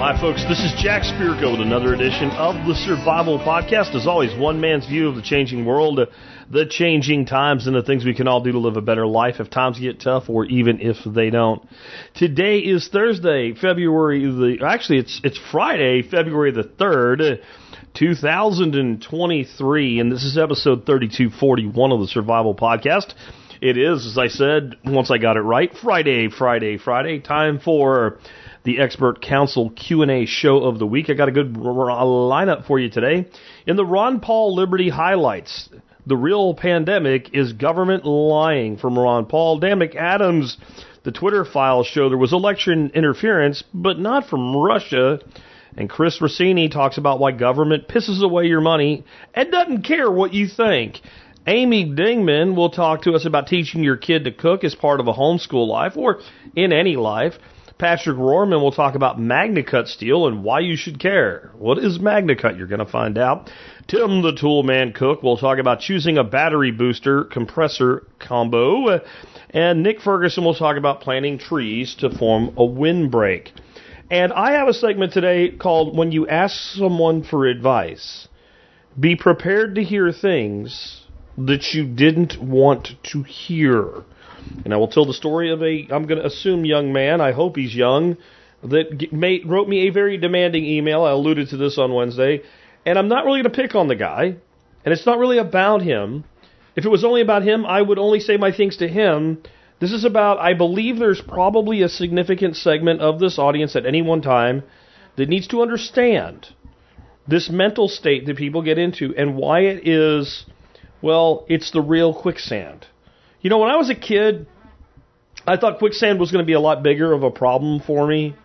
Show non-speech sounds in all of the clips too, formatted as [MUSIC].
Hi, folks. This is Jack Spirko with another edition of the Survival Podcast. As always, one man's view of the changing world, the changing times, and the things we can all do to live a better life if times get tough or even if they don't. Today is Thursday, February the actually it's it's Friday, February the third. 2023, and this is episode 3241 of the Survival Podcast. It is, as I said, once I got it right, Friday, Friday, Friday. Time for the Expert Council Q&A show of the week. I got a good lineup for you today. In the Ron Paul Liberty highlights, the real pandemic is government lying from Ron Paul. Dan McAdams, the Twitter files show there was election interference, but not from Russia. And Chris Rossini talks about why government pisses away your money and doesn't care what you think. Amy Dingman will talk to us about teaching your kid to cook as part of a homeschool life or in any life. Patrick Rohrman will talk about MagnaCut steel and why you should care. What is MagnaCut? You're going to find out. Tim the Toolman Cook will talk about choosing a battery booster compressor combo. And Nick Ferguson will talk about planting trees to form a windbreak. And I have a segment today called When You Ask Someone for Advice. Be prepared to hear things that you didn't want to hear. And I will tell the story of a, I'm going to assume young man, I hope he's young, that wrote me a very demanding email. I alluded to this on Wednesday. And I'm not really going to pick on the guy. And it's not really about him. If it was only about him, I would only say my things to him. This is about, I believe there's probably a significant segment of this audience at any one time that needs to understand this mental state that people get into and why it is, well, it's the real quicksand. You know, when I was a kid, I thought quicksand was going to be a lot bigger of a problem for me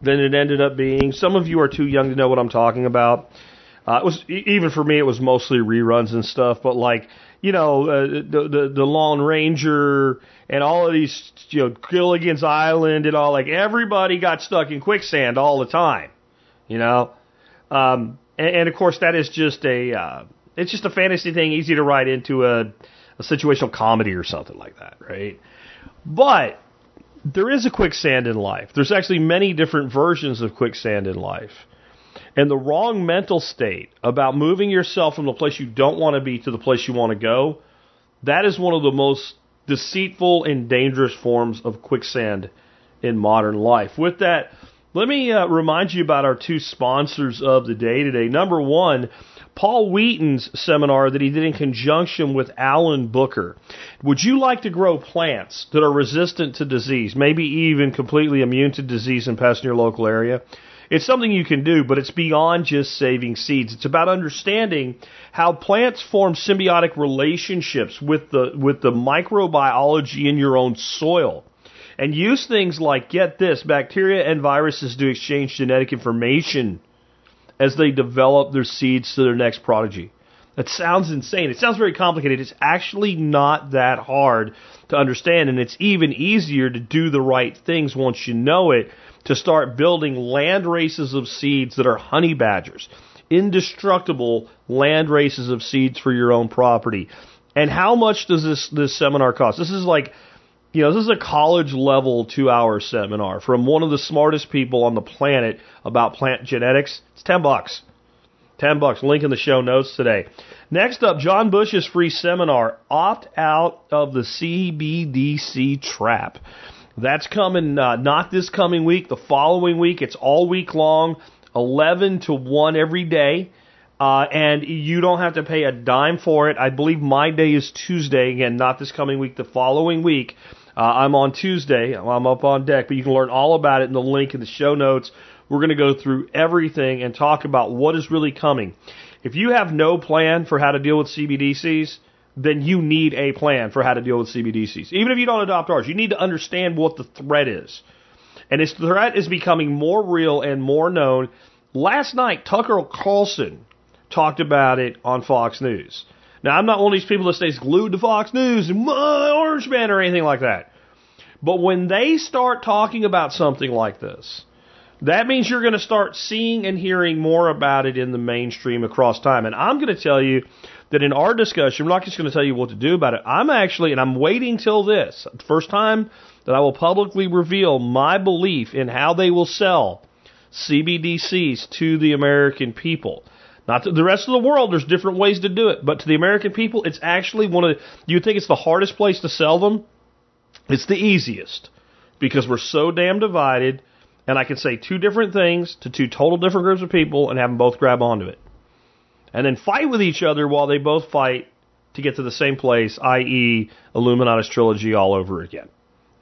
than it ended up being. Some of you are too young to know what I'm talking about. Uh, it was even for me, it was mostly reruns and stuff. But like, you know, uh, the, the the Lone Ranger and all of these, you know, Gilligan's Island and all like everybody got stuck in quicksand all the time. You know, um, and, and of course that is just a uh, it's just a fantasy thing, easy to write into a, a situational comedy or something like that, right? But there is a quicksand in life. There's actually many different versions of quicksand in life. And the wrong mental state about moving yourself from the place you don't want to be to the place you want to go, that is one of the most deceitful and dangerous forms of quicksand in modern life. With that, let me uh, remind you about our two sponsors of the day today. Number one, Paul Wheaton's seminar that he did in conjunction with Alan Booker. Would you like to grow plants that are resistant to disease, maybe even completely immune to disease and pests in your local area? It's something you can do, but it's beyond just saving seeds. It's about understanding how plants form symbiotic relationships with the with the microbiology in your own soil. And use things like get this, bacteria and viruses to exchange genetic information as they develop their seeds to their next prodigy. That sounds insane. It sounds very complicated. It's actually not that hard to understand, and it's even easier to do the right things once you know it to start building land races of seeds that are honey badgers, indestructible land races of seeds for your own property. And how much does this this seminar cost? This is like you know, this is a college level two hour seminar from one of the smartest people on the planet about plant genetics. It's 10 bucks. 10 bucks. Link in the show notes today. Next up, John Bush's free seminar, Opt Out of the CBDC Trap. That's coming, uh, not this coming week, the following week. It's all week long, 11 to 1 every day. Uh, and you don't have to pay a dime for it. I believe my day is Tuesday. Again, not this coming week, the following week. Uh, I'm on Tuesday. I'm up on deck, but you can learn all about it in the link in the show notes. We're going to go through everything and talk about what is really coming. If you have no plan for how to deal with CBDCs, then you need a plan for how to deal with CBDCs. Even if you don't adopt ours, you need to understand what the threat is. And this threat is becoming more real and more known. Last night, Tucker Carlson talked about it on Fox News. Now, I'm not one of these people that stays glued to Fox News and my Orange Man or anything like that. But when they start talking about something like this, that means you're going to start seeing and hearing more about it in the mainstream across time. And I'm going to tell you that in our discussion, I'm not just going to tell you what to do about it. I'm actually, and I'm waiting till this, first time that I will publicly reveal my belief in how they will sell CBDCs to the American people. Not to the rest of the world, there's different ways to do it, but to the American people, it's actually one of the, you think it's the hardest place to sell them? It's the easiest because we're so damn divided and I can say two different things to two total different groups of people and have them both grab onto it. And then fight with each other while they both fight to get to the same place, i.e., Illuminatus trilogy all over again.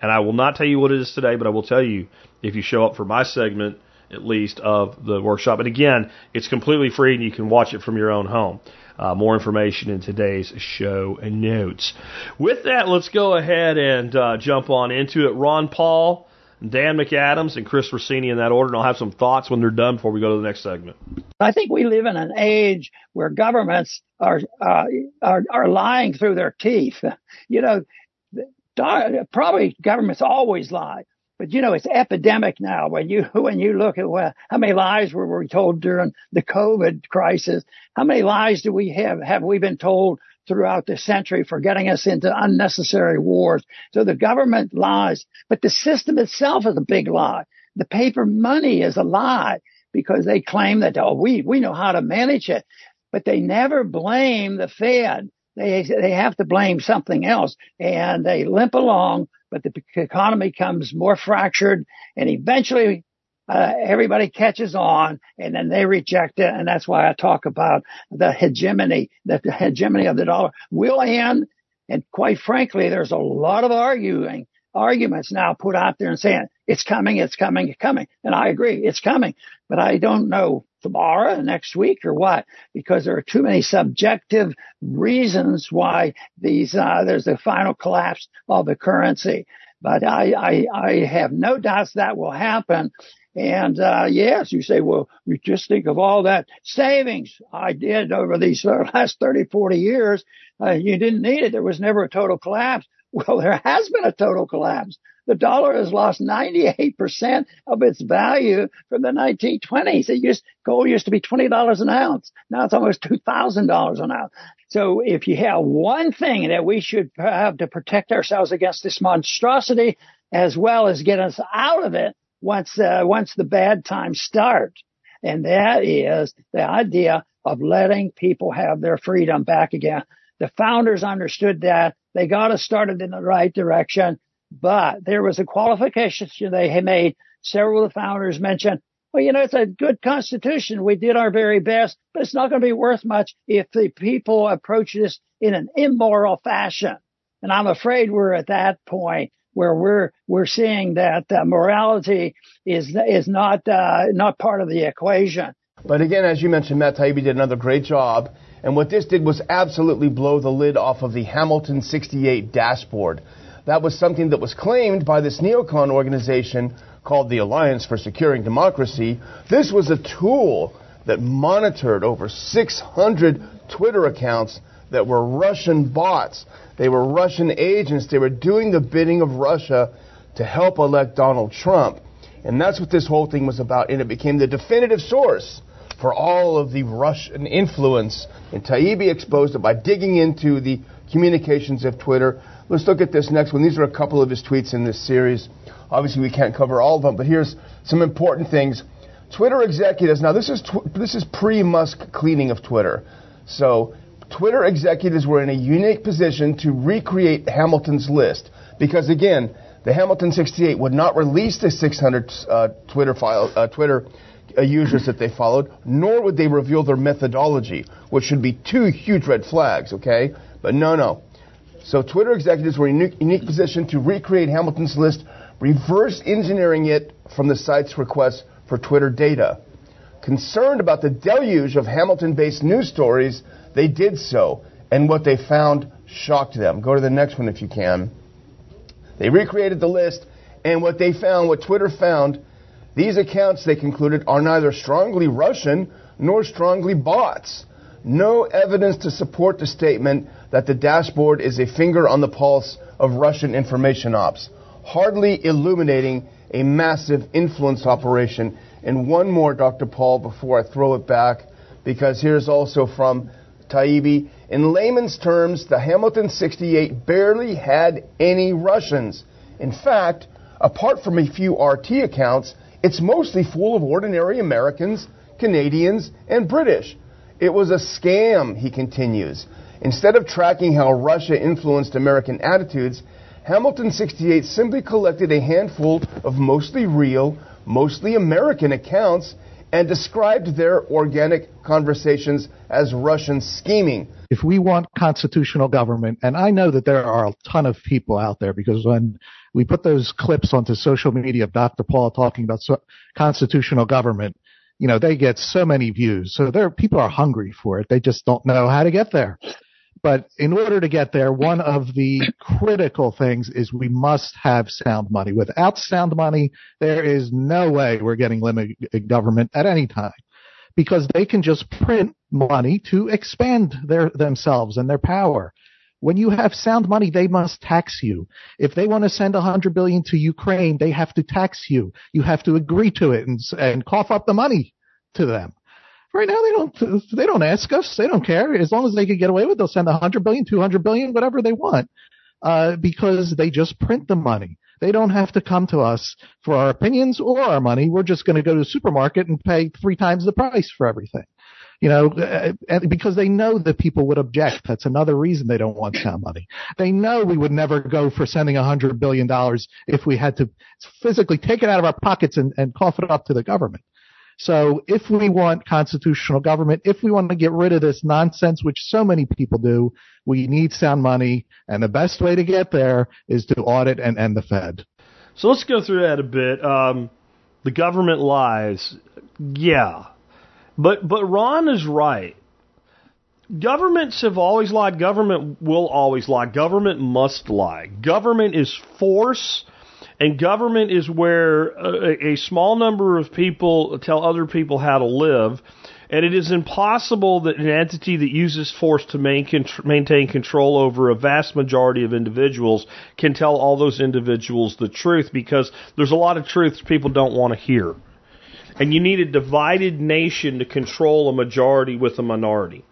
And I will not tell you what it is today, but I will tell you if you show up for my segment, at least, of the workshop. And again, it's completely free and you can watch it from your own home. Uh, more information in today's show notes. With that, let's go ahead and uh, jump on into it. Ron Paul Dan McAdams and Chris Rossini in that order, and I'll have some thoughts when they're done before we go to the next segment. I think we live in an age where governments are uh, are, are lying through their teeth. You know, probably governments always lie, but you know it's epidemic now. When you [LAUGHS] when you look at well, how many lies were we told during the COVID crisis? How many lies do we have have we been told throughout the century for getting us into unnecessary wars. So the government lies, but the system itself is a big lie. The paper money is a lie because they claim that, oh, we, we know how to manage it, but they never blame the Fed. They, they have to blame something else and they limp along, but the economy comes more fractured and eventually uh, everybody catches on and then they reject it. And that's why I talk about the hegemony, the hegemony of the dollar will end. And quite frankly, there's a lot of arguing, arguments now put out there and saying it's coming, it's coming, it's coming. And I agree, it's coming, but I don't know tomorrow, next week or what, because there are too many subjective reasons why these, uh, there's a final collapse of the currency. But I, I, I have no doubts that will happen. And uh, yes, you say, well, you just think of all that savings I did over these [LAUGHS] last 30, 40 years. Uh, you didn't need it. There was never a total collapse. [LAUGHS] Well, there has been a total collapse. The dollar has lost 98% of its value from the 1920s. It used, gold used to be $20 an ounce. Now it's almost $2,000 an ounce. So if you have one thing that we should have to protect ourselves against this monstrosity as well as get us out of it, once uh, once the bad times start, and that is the idea of letting people have their freedom back again. The founders understood that they got us started in the right direction, but there was a qualification they made. Several of the founders mentioned, well, you know, it's a good constitution. We did our very best, but it's not going to be worth much if the people approach this in an immoral fashion. And I'm afraid we're at that point where we're we're seeing that uh, morality is is not uh, not part of the equation. But again, as you mentioned, Matt Taibbi did another great job, and what this did was absolutely blow the lid off of the Hamilton 68 dashboard. That was something that was claimed by this neocon organization called the Alliance for Securing Democracy. This was a tool that monitored over 600 Twitter accounts that were Russian bots. They were Russian agents. They were doing the bidding of Russia to help elect Donald Trump. And that's what this whole thing was about. And it became the definitive source for all of the Russian influence. And Taibbi exposed it by digging into the communications of Twitter. Let's look at this next one. These are a couple of his tweets in this series. Obviously, we can't cover all of them, but here's some important things. Twitter executives. Now, this is tw- this is pre-Musk cleaning of Twitter. So Twitter executives were in a unique position to recreate Hamilton's list because, again, the Hamilton 68 would not release the 600 uh, Twitter file, uh, Twitter uh, users that they followed, nor would they reveal their methodology, which should be two huge red flags. Okay, but no, no. So Twitter executives were in a unique, position to recreate Hamilton's list, reverse engineering it from the site's request for Twitter data. Concerned about the deluge of Hamilton-based news stories they did so, and what they found shocked them. Go to the next one if you can. They recreated the list, and what they found, what Twitter found, these accounts, they concluded, are neither strongly Russian nor strongly bots. No evidence to support the statement that the dashboard is a finger on the pulse of Russian information ops. hardly illuminating a massive influence operation. And one more, Dr. Paul, before I throw it back, because here's also from Taibbi. In layman's terms, the Hamilton 68 barely had any Russians. In fact, apart from a few RT accounts, it's mostly full of ordinary Americans, Canadians, and British. It was a scam, he continues. Instead of tracking how Russia influenced American attitudes, Hamilton 68 simply collected a handful of mostly real, mostly American accounts and described their organic conversations as Russian scheming. If we want constitutional government, and I know that there are a ton of people out there because when we put those clips onto social media of Dr. Paul talking about so- constitutional government, you know, they get so many views. So there, people are hungry for it. They just don't know how to get there. But in order to get there, one of the critical things is we must have sound money. Without sound money, there is no way we're getting limited government at any time because they can just print money to expand their themselves and their power. When you have sound money, they must tax you. If they want to send hundred billion to Ukraine, they have to tax you. You have to agree to it and, and cough up the money to them. Right now, they don't. They don't ask us. They don't care. As long as they can get away with, it, they'll send a hundred billion, two hundred billion, whatever they want, uh, because they just print the money. They don't have to come to us for our opinions or our money. We're just going to go to the supermarket and pay three times the price for everything. You know, uh, because they know that people would object. That's another reason they don't want sound money. They know we would never go for sending a hundred billion dollars if we had to physically take it out of our pockets and, and cough it up to the government. So if we want constitutional government, if we want to get rid of this nonsense, which so many people do, we need sound money. And the best way to get there is to audit and end the Fed. So let's go through that a bit. Um, the government lies. Yeah. But, but Ron is right. Governments have always lied. Government will always lie. Government must lie. Government is force and government is where a, a small number of people tell other people how to live. And it is impossible that an entity that uses force to maintain control over a vast majority of individuals can tell all those individuals the truth because there's a lot of truths people don't want to hear. And you need a divided nation to control a majority with a minority.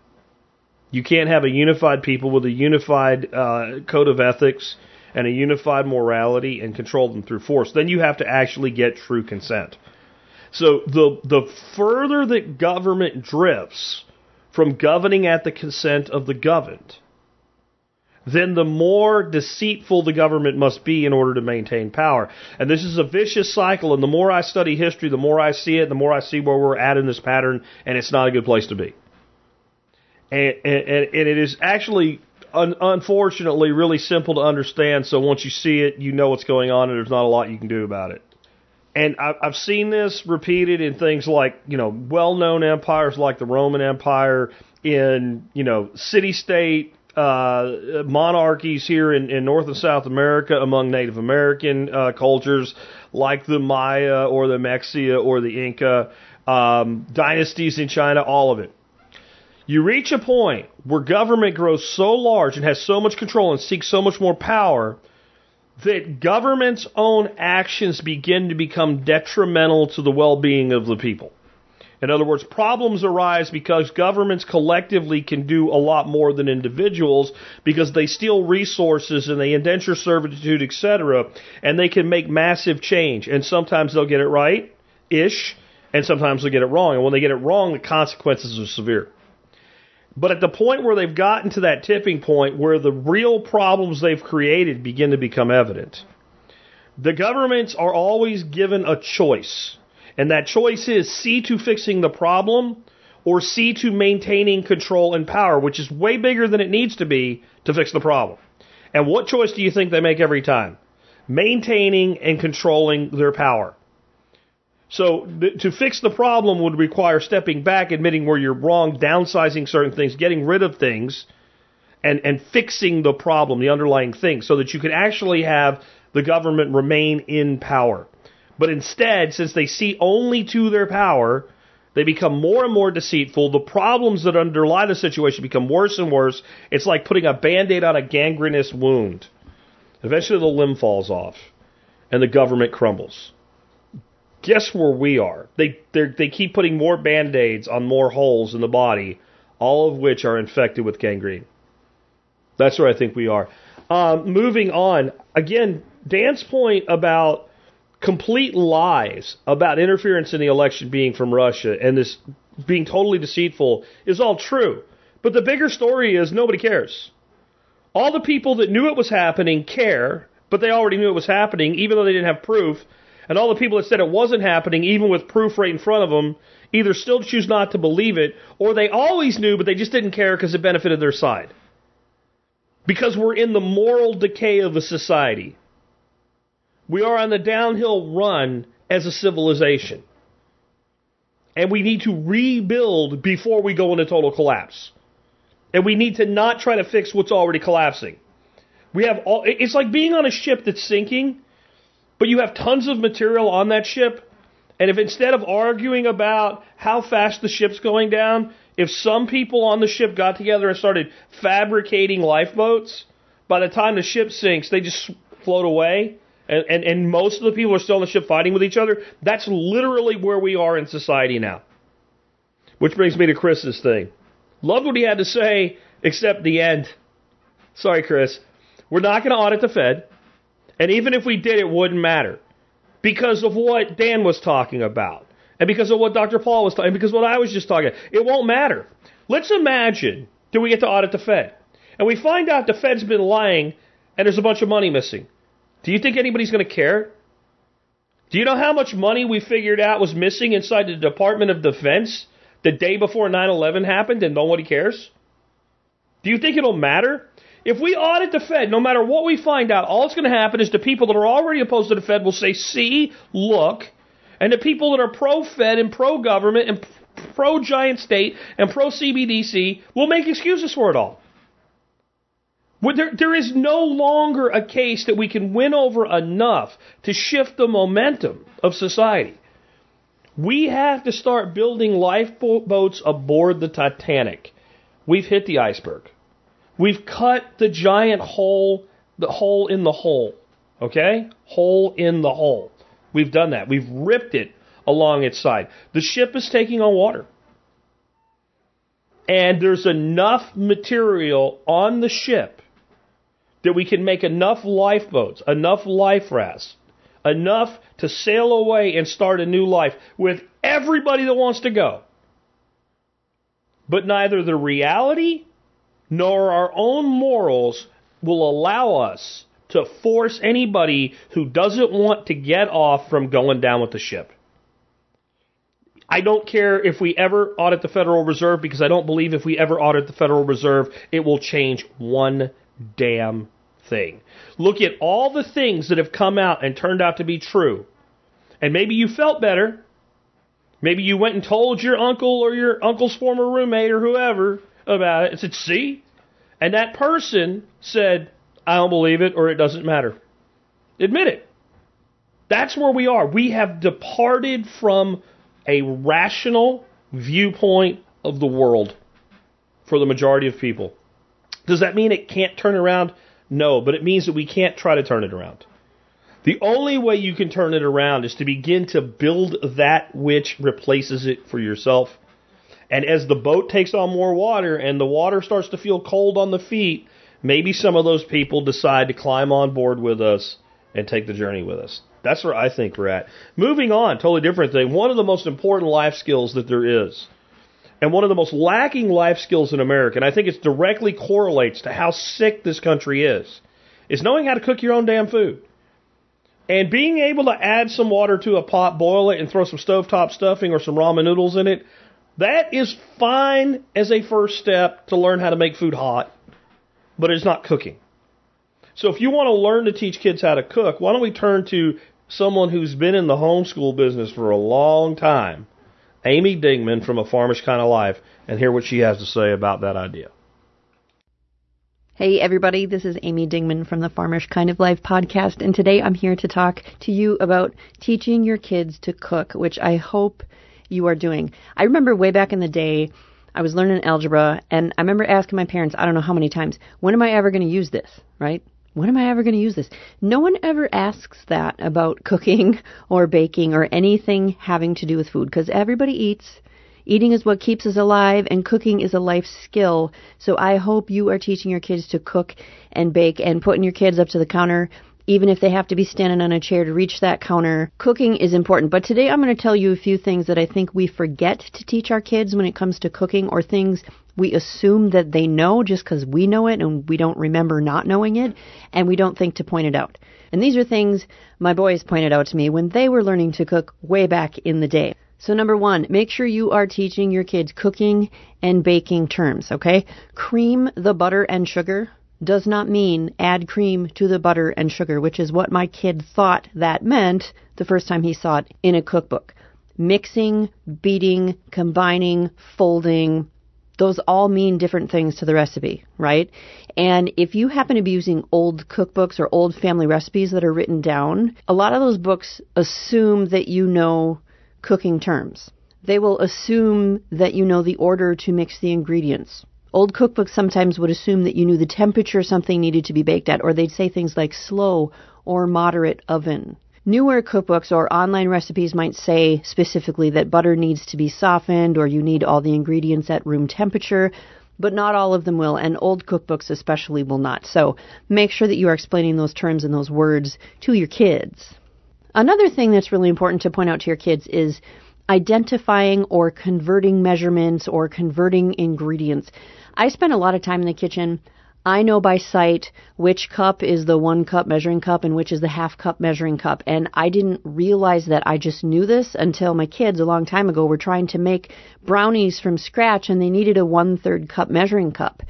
You can't have a unified people with a unified uh, code of ethics and a unified morality and control them through force, then you have to actually get true consent. So the the further that government drifts from governing at the consent of the governed, then the more deceitful the government must be in order to maintain power. And this is a vicious cycle, and the more I study history, the more I see it, the more I see where we're at in this pattern, and it's not a good place to be. And, and, and it is actually un- unfortunately really simple to understand. So once you see it, you know what's going on, and there's not a lot you can do about it. And I've seen this repeated in things like, you know, well-known empires like the Roman Empire, in, you know, city-state uh, monarchies here in, in North and South America among Native American uh, cultures like the Maya or the Mexica or the Inca, um, dynasties in China, all of it. You reach a point where government grows so large and has so much control and seeks so much more power that government's own actions begin to become detrimental to the well being of the people. In other words, problems arise because governments collectively can do a lot more than individuals because they steal resources and they indenture servitude, etc., and they can make massive change. And sometimes they'll get it right ish, and sometimes they'll get it wrong. And when they get it wrong, the consequences are severe. But at the point where they've gotten to that tipping point where the real problems they've created begin to become evident, the governments are always given a choice. And that choice is see to fixing the problem or see to maintaining control and power, which is way bigger than it needs to be to fix the problem. And what choice do you think they make every time? Maintaining and controlling their power. So th- to fix the problem would require stepping back, admitting where you're wrong, downsizing certain things, getting rid of things, and, and fixing the problem, the underlying thing, so that you can actually have the government remain in power. But instead, since they see only to their power, they become more and more deceitful. The problems that underlie the situation become worse and worse. It's like putting a band aid on a gangrenous wound. Eventually, the limb falls off. and the government crumbles. Guess where we are? They they keep putting more band-aids on more holes in the body, all of which are infected with gangrene. That's where I think we are. Um, moving on, again, Dan's point about complete lies about interference in the election being from Russia and this being totally deceitful is all true. But the bigger story is nobody cares. All the people that knew it was happening care, but they already knew it was happening, even though they didn't have proof. And all the people that said it wasn't happening, even with proof right in front of them, either still choose not to believe it, or they always knew, but they just didn't care because it benefited their side. Because we're in the moral decay of a society. We are on the downhill run as a civilization. And we need to rebuild before we go into total collapse. And we need to not try to fix what's already collapsing. We have all, it's like being on a ship that's sinking, but you have tons of material on that ship. And if instead of arguing about how fast the ship's going down, if some people on the ship got together and started fabricating lifeboats, by the time the ship sinks, they just float away and, and, and most of the people are still on the ship fighting with each other. That's literally where we are in society now. Which brings me to Chris's thing. Loved what he had to say, except the end. Sorry, Chris. We're not going to audit the Fed. And even if we did, it wouldn't matter. Because of what Dan was talking about. And because of what Dr. Paul was talking, because what I was just talking about. It won't matter. Let's imagine that we get to audit the Fed. And we find out the Fed's been lying and there's a bunch of money missing. Do you think anybody's going to care? Do you know how much money we figured out was missing inside the Department of Defense the day before 9 11 happened and nobody cares? Do you think it'll matter? If we audit the Fed, no matter what we find out, all that's going to happen is the people that are already opposed to the Fed will say, see, look, and the people that are pro Fed and pro government and pro giant state and pro CBDC will make excuses for it all. There, there is no longer a case that we can win over enough to shift the momentum of society. We have to start building lifeboats aboard the Titanic. We've hit the iceberg. We've cut the giant hole, the hole in the hole. Okay? Hole in the hole. We've done that. We've ripped it along its side. The ship is taking on water. And there's enough material on the ship that we can make enough lifeboats, enough life rafts, enough to sail away and start a new life with everybody that wants to go. But neither the reality nor our own morals will allow us to force anybody who doesn't want to get off from going down with the ship. I don't care if we ever audit the Federal Reserve because I don't believe if we ever audit the Federal Reserve, it will change one damn thing. Look at all the things that have come out and turned out to be true. And maybe you felt better. Maybe you went and told your uncle or your uncle's former roommate or whoever about it and said, see? And that person said, I don't believe it or it doesn't matter. Admit it. That's where we are. We have departed from a rational viewpoint of the world for the majority of people. Does that mean it can't turn around? No, but it means that we can't try to turn it around. The only way you can turn it around is to begin to build that which replaces it for yourself. And as the boat takes on more water and the water starts to feel cold on the feet, maybe some of those people decide to climb on board with us and take the journey with us. That's where I think we're at. Moving on, totally different thing. One of the most important life skills that there is and one of the most lacking life skills in America, and I think it directly correlates to how sick this country is, is knowing how to cook your own damn food. And being able to add some water to a pot, boil it, and throw some stovetop stuffing or some ramen noodles in it, that is fine as a first step to learn how to make food hot, but it's not cooking. So if you want to learn to teach kids how to cook, why don't we turn to someone who's been in the homeschool business for a long time Amy Dingman from A Farmish Kind of Life and hear what she has to say about that idea. Hey everybody, this is Amy Dingman from the Farmish Kind of Life podcast, and today I'm here to talk to you about teaching your kids to cook, which I hope you are doing. I remember way back in the day, I was learning algebra, and I remember asking my parents, I don't know how many times, when am I ever going to use this, right? when am I ever going to use this? No one ever asks that about [LAUGHS] cooking or baking or anything having to do with food because everybody eats. Eating is what keeps us alive, and cooking is a life skill. So I hope you are teaching your kids to cook and bake and putting your kids up to the counter, even if they have to be standing on a chair to reach that counter. Cooking is important. But today I'm going to tell you a few things that I think we forget to teach our kids when it comes to cooking or things we assume that they know just because we know it and we don't remember not knowing it and we don't think to point it out. And these are things my boys pointed out to me when they were learning to cook way back in the day. So number one, make sure you are teaching your kids cooking and baking terms, okay? Cream the butter and sugar does not mean add cream to the butter and sugar, which is what my kid thought that meant the first time he saw it in a cookbook. Mixing, beating, combining, folding, those all mean different things to the recipe, right? And if you happen to be using old cookbooks or old family recipes that are written down, a lot of those books assume that you know cooking terms. They will assume that you know the order to mix the ingredients. Old cookbooks sometimes would assume that you knew the temperature something needed to be baked at, or they'd say things like slow or moderate oven. Newer cookbooks or online recipes might say specifically that butter needs to be softened or you need all the ingredients at room temperature, but not all of them will, and old cookbooks especially will not. So make sure that you are explaining those terms and those words to your kids. Another thing that's really important to point out to your kids is identifying or converting measurements or converting ingredients. I spend a lot of time in the kitchen. I know by sight which cup is the one cup measuring cup and which is the half cup measuring cup. And I didn't realize that I just knew this until my kids a long time ago were trying to make brownies from scratch and they needed a one third cup measuring cup.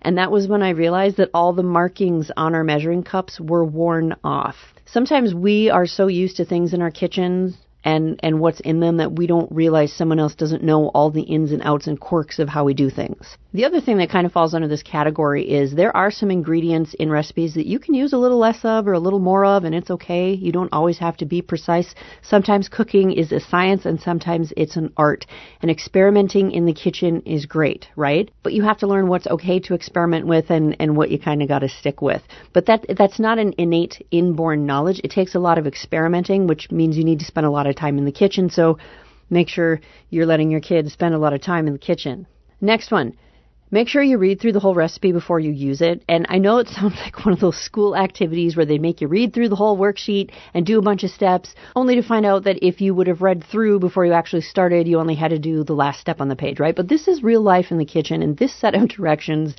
And that was when I realized that all the markings on our measuring cups were worn off. Sometimes we are so used to things in our kitchens and and what's in them that we don't realize someone else doesn't know all the ins and outs and quirks of how we do things. The other thing that kind of falls under this category is there are some ingredients in recipes that you can use a little less of or a little more of and it's okay. You don't always have to be precise. Sometimes cooking is a science and sometimes it's an art. And experimenting in the kitchen is great, right? But you have to learn what's okay to experiment with and and what you kind of got to stick with. But that that's not an innate inborn knowledge. It takes a lot of experimenting, which means you need to spend a lot of time in the kitchen. So make sure you're letting your kids spend a lot of time in the kitchen. Next one. Make sure you read through the whole recipe before you use it. And I know it [LAUGHS] sounds like one of those school activities where they make you read through the whole worksheet and do a bunch of steps, only to find out that if you would have read through before you actually started, you only had to do the last step on the page, right? But this is real life in the kitchen, and this set of [LAUGHS] directions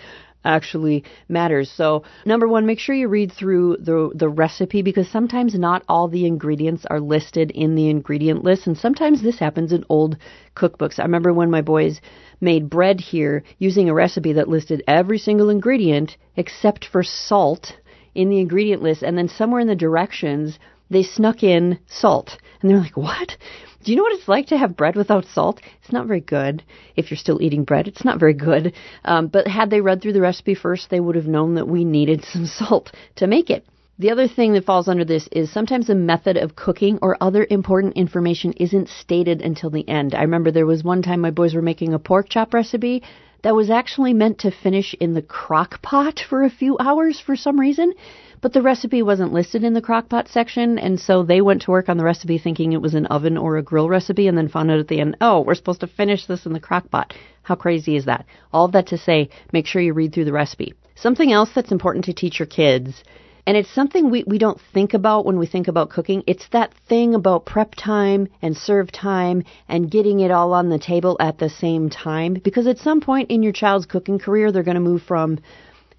actually matters. So, number one, make sure you read through the the recipe because sometimes not all the ingredients are listed in the ingredient list, and sometimes this happens in old cookbooks. I remember when my boys made bread here using a recipe that listed every single ingredient except for salt in the ingredient list, and then somewhere in the directions they snuck in salt, and they're like, "What?" Do you know what it's like to have bread without salt? It's not very good. If you're still eating bread, it's not very good. Um, but had they read through the recipe first, they would have known that we needed some [LAUGHS] salt to make it. The other thing that falls under this is sometimes the method of cooking or other important information isn't stated until the end. I remember there was one time my boys were making a pork chop recipe that was actually meant to finish in the crock pot for a few hours for some reason. But the recipe wasn't listed in the crockpot section, and so they went to work on the recipe thinking it was an oven or a grill recipe, and then found out at the end, oh, we're supposed to finish this in the crockpot. How crazy is that? All that to say, make sure you read through the recipe. Something else that's important to teach your kids and it's something we, we don't think about when we think about cooking. It's that thing about prep time and serve time and getting it all on the table at the same time. Because at some point in your child's cooking career, they're going to move from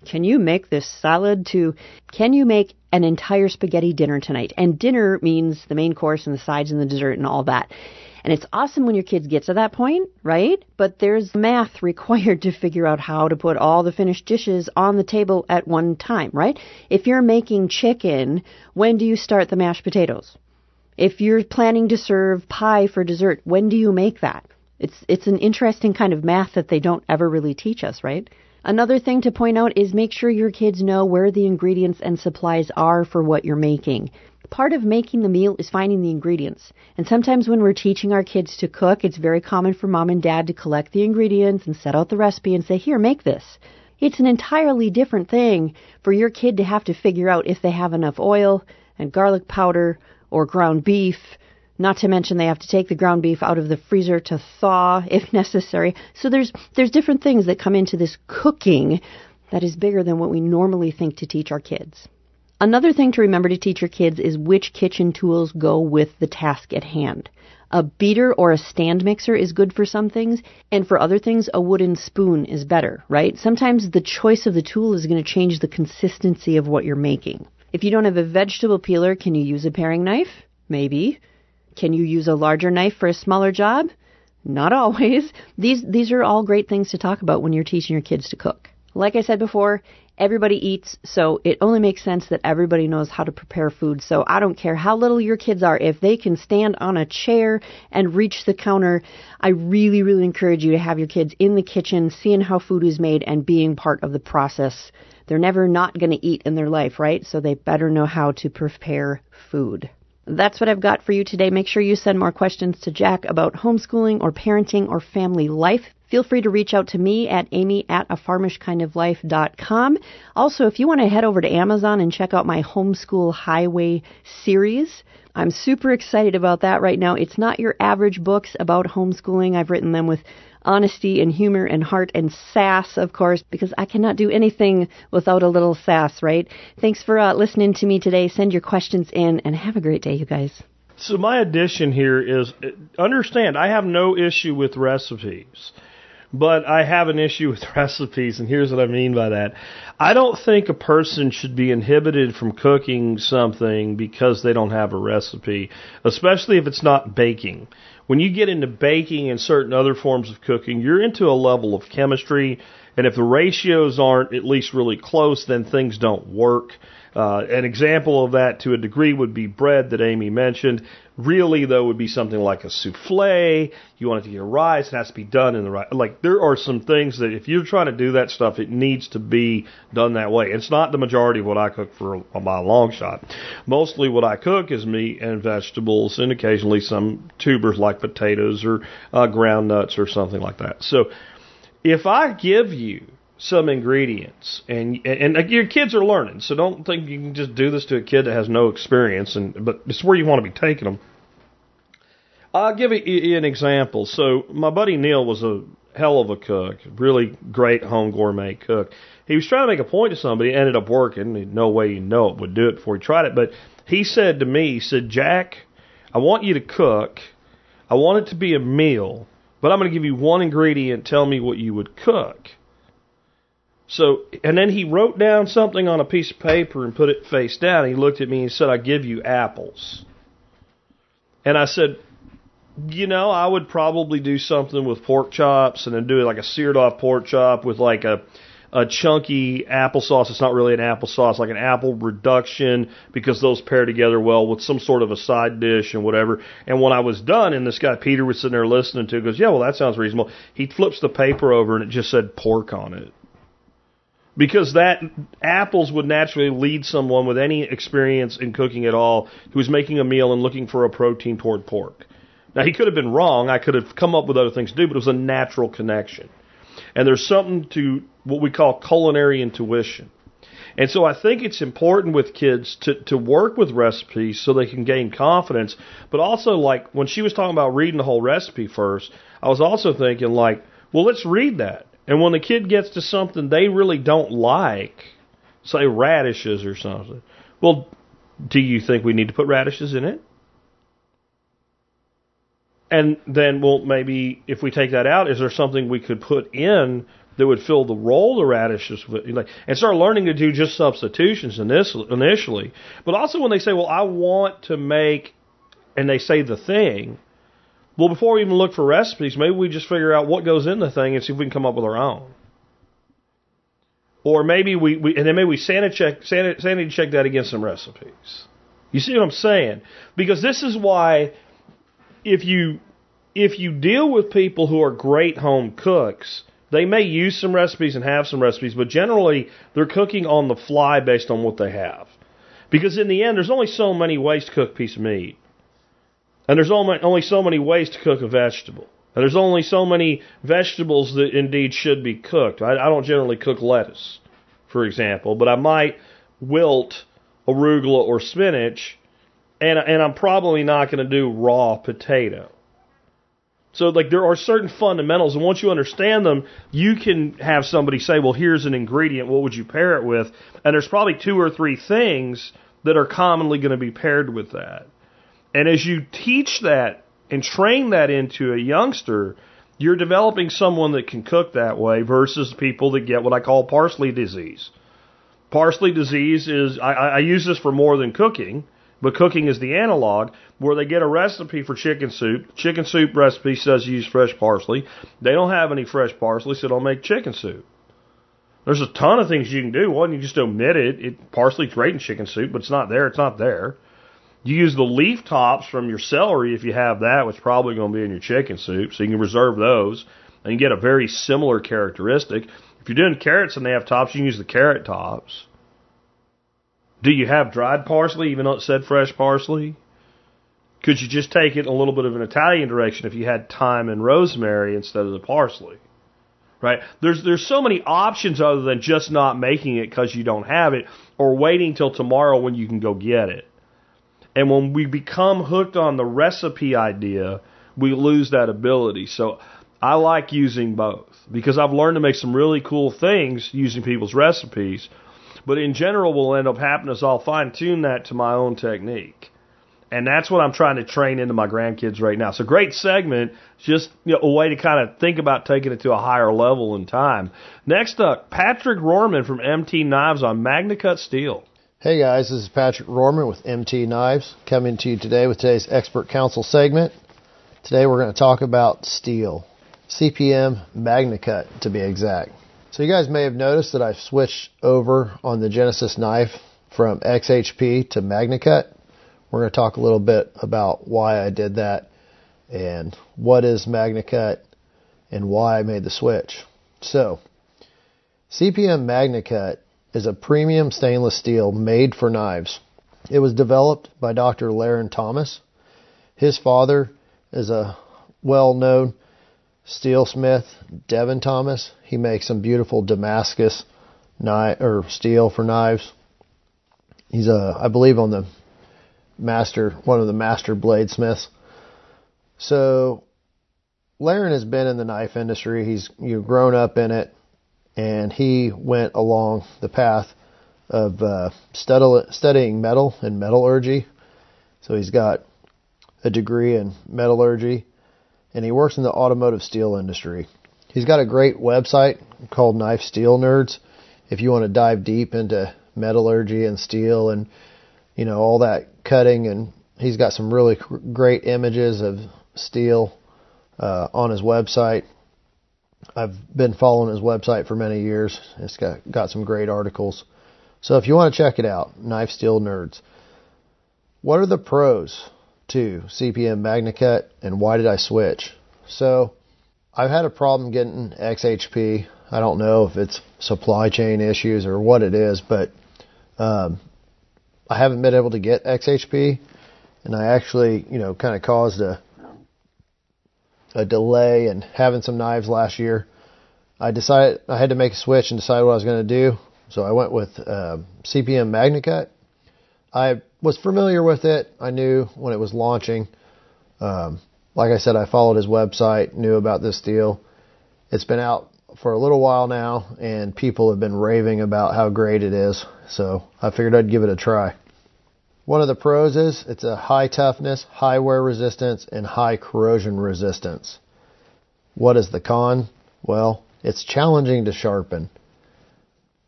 can you make this salad to can you make an entire spaghetti dinner tonight? And dinner means the main course and the sides and the dessert and all that. And it's awesome when your kids get to that point, right? But there's math [LAUGHS] required to figure out how to put all the finished dishes on the table at one time, right? If you're making chicken, when do you start the mashed potatoes? If you're planning to serve pie for dessert, when do you make that? It's it's an interesting kind of math that they don't ever really teach us, right? Another thing to point out is make sure your kids know where the ingredients and supplies are for what you're making. Part of making the meal is finding the ingredients. And sometimes when we're teaching our kids to cook, it's very common for mom and dad to collect the ingredients and set out the recipe and say, here, make this. It's an entirely different thing for your kid to have to figure out if they have enough oil and garlic powder or ground beef. Not to mention they have to take the ground beef out of the freezer to thaw [LAUGHS] if necessary. So there's there's different things that come into this cooking that is bigger than what we normally think to teach our kids. Another thing to remember to teach your kids is which kitchen tools go with the task at hand. A beater or a stand mixer is good for some things, and for other things, a wooden spoon is better, right? Sometimes the choice of the tool is going to change the consistency of what you're making. If you don't have a vegetable peeler, can you use a paring knife? Maybe. Can you use a larger knife for a smaller job? Not always. [LAUGHS] These these are all great things to talk about when you're teaching your kids to cook. Like I said before, everybody eats, so it only makes sense that everybody knows how to prepare food. So I don't care how little your kids are, if they can stand on a chair and reach the counter, I really, really encourage you to have your kids in the kitchen, seeing how food is made and being part of the process. They're never not going to eat in their life, right? So they better know how to prepare food. That's what I've got for you today. Make sure you send more questions to Jack about homeschooling or parenting or family life. Feel free to reach out to me at amy at a farmishkindoflife.com. Also, if you want to head over to Amazon and check out my Homeschool Highway series, I'm super excited about that right now. It's not your average books about homeschooling. I've written them with honesty and humor and heart and sass, of course, because I cannot do anything without a little sass, right? Thanks for uh, listening to me today. Send your questions in and have a great day, you guys. So my addition here is understand I have no issue with recipes. But I have an issue with [LAUGHS] recipes, and here's what I mean by that. I don't think a person should be inhibited from cooking something because they don't have a recipe, especially if it's not baking. When you get into baking and certain other forms of cooking, you're into a level of chemistry, and if the ratios aren't at least really close, then things don't work. Uh, an example of that to a degree would be bread that Amy mentioned. Really, though, would be something like a souffle. You want it to get a rise, it has to be done in the right. Like there are some things that if you're trying to do that stuff, it needs to be done that way. It's not the majority of what I cook for by a long shot. Mostly what I cook is meat and vegetables, and occasionally some tubers like potatoes or uh, ground nuts or something like that. So if I give you some ingredients. And, and and your kids are learning so don't think you can just do this to a kid that has no experience and but it's where you want to be taking them i'll give you an example. So my buddy neil was a hell of a cook really great home gourmet cook. He was trying to make a point to somebody ended up working no way you know it would do it before he tried it but he said to me he said jack i want you to cook. I want it to be a meal but i'm going to give you one ingredient tell me what you would cook so, and then he wrote down something on a piece of paper and put it face down. He looked at me and said, I give you apples. And I said, you know, I would probably do something with pork chops and then do like a seared off pork chop with like a, a chunky applesauce. It's not really an applesauce, like an apple reduction because those pair together well with some sort of a side dish and whatever. And when I was done, and this guy Peter was sitting there listening to, it, goes, yeah, well that sounds reasonable. He flips the paper over and it just said pork on it because that apples would naturally lead someone with any experience in cooking at all who's making a meal and looking for a protein toward pork. Now he could have been wrong. I could have come up with other things to do, but it was a natural connection. And there's something to what we call culinary intuition. And so I think it's important with kids to, to work with recipes so they can gain confidence. But also, like when she was talking about reading the whole recipe first, I was also thinking, like, well, let's read that. And when the kid gets to something they really don't like, say radishes or something, well, do you think we need to put radishes in it? And then, well, maybe if we take that out, is there something we could put in that would fill the role of radishes with, and start learning to do just substitutions in this initially. But also when they say, well, I want to make, and they say the thing, well, before we even look for recipes, maybe we just figure out what goes in the thing and see if we can come up with our own. Or maybe we, we and then maybe we sanity check sanity, sanity check that against some recipes. You see what I'm saying? Because this is why if you if you deal with people who are great home cooks, they may use some recipes and have some recipes, but generally they're cooking on the fly based on what they have. Because in the end, there's only so many ways to cook a piece of meat. And there's only, so many ways to cook a vegetable. And there's only so many vegetables that indeed should be cooked. I, I don't generally cook lettuce, for example, but I might wilt arugula or spinach, and and I'm probably not going to do raw potato. So like there are certain fundamentals, and once you understand them, you can have somebody say, "Well, here's an ingredient. What would you pair it with?" And there's probably two or three things that are commonly going to be paired with that. And as you teach that and train that into a youngster, you're developing someone that can cook that way versus people that get what I call parsley disease. Parsley disease is I, I use this for more than cooking but cooking is the analog where they get a recipe for chicken soup. Chicken soup recipe says use fresh parsley. They don't have any fresh parsley, so don't make chicken soup. There's a ton of things you can do. One, you just omit it. it parsley's great in chicken soup, but it's not there. It's not there. You use the leaf tops from your celery if you have that, which probably going to be in your chicken soup, so you can reserve those and you get a very similar characteristic. If you're doing carrots and they have tops, you can use the carrot tops. Do you have dried parsley, even though it said fresh parsley? Could you just take it a little bit of an Italian direction if you had thyme and rosemary instead of the parsley? Right? There's there's so many options other than just not making it because you don't have it or waiting till tomorrow when you can go get it. And when we become hooked on the recipe idea, we lose that ability. So I like using both because I've learned to make some really cool things using people's recipes but in general, will end up happening is I'll fine tune that to my own technique. And that's what I'm trying to train into my grandkids right now. So great segment, just you know, a way to kind of think about taking it to a higher level in time. Next up, Patrick Rorman from MT Knives on MagnaCut Steel. Hey guys, this is Patrick Rorman with MT Knives coming to you today with today's Expert Council segment. Today we're going to talk about steel, CPM MagnaCut to be exact. So you guys may have noticed that I've switched over on the Genesis knife from XHP to MagnaCut. We're going to talk a little bit about why I did that and what is MagnaCut and why I made the switch. So, CPM MagnaCut is a premium stainless steel made for knives. It was developed by Dr. Larrin Thomas. His father is a well-known steelsmith Devin Thomas. He makes some beautiful Damascus knife or steel for knives. He's a, I believe, on the master, one of the master bladesmiths. So, Larrin has been in the knife industry. He's you grown up in it, and he went along the path of uh, studying metal and metallurgy. So he's got a degree in metallurgy and he works in the automotive steel industry. He's got a great website called Knife Steel Nerds. If you want to dive deep into metallurgy and steel and you know all that cutting, and he's got some really great images of steel uh, on his website. I've been following his website for many years. It's got got some great articles. So if you want to check it out, Knife Steel Nerds. What are the pros to CPM MagnaCut and why did I switch? So I've had a problem getting XHP. I don't know if it's supply chain issues or what it is, but um, I haven't been able to get XHP, and I actually, you know, kind of caused a a delay and having some knives last year. I decided I had to make a switch and decide what I was going to do, so I went with uh, CPM MagnaCut. I was familiar with it. I knew when it was launching. Um, like I said, I followed his website, knew about this deal. It's been out for a little while now, and people have been raving about how great it is. So I figured I'd give it a try. One of the pros is it's a high toughness, high wear resistance, and high corrosion resistance. What is the con? Well, it's challenging to sharpen.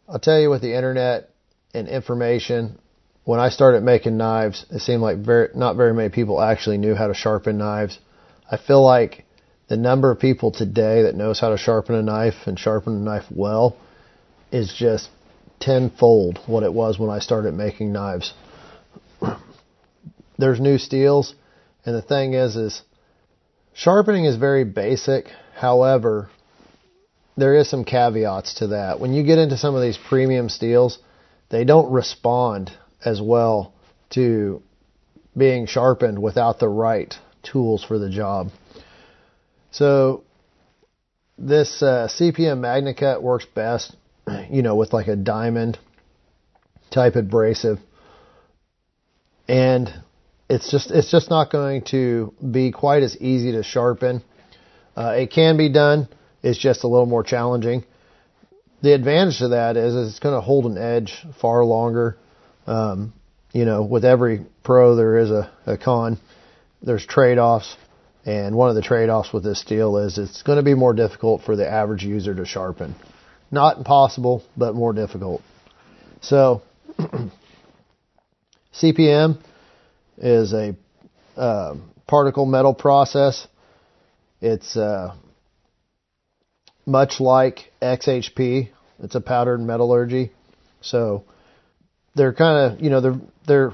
I'll tell you with the internet and information, when I started making knives, it seemed like very, not very many people actually knew how to sharpen knives. I feel like the number of people today that knows how to sharpen a knife and sharpen a knife well is just tenfold what it was when I started making knives. There's new steels, and the thing is, is sharpening is very basic. However, there is some caveats to that. When you get into some of these premium steels, they don't respond as well to being sharpened without the right tools for the job. So this uh, CPM MagnaCut works best, [CLEARS THROAT] you know, with like a diamond type abrasive, and it's just it's just not going to be quite as easy to sharpen. Uh, it can be done. It's just a little more challenging. The advantage to that is, is it's going to hold an edge far longer. Um, you know, with every pro there is a, a con. There's trade-offs, and one of the trade-offs with this steel is it's going to be more difficult for the average user to sharpen. Not impossible, but more difficult. So, [CLEARS THROAT] CPM is a uh, particle metal process. It's uh, much like XHP. It's a powdered metallurgy. So they're kind of, you know, they're they're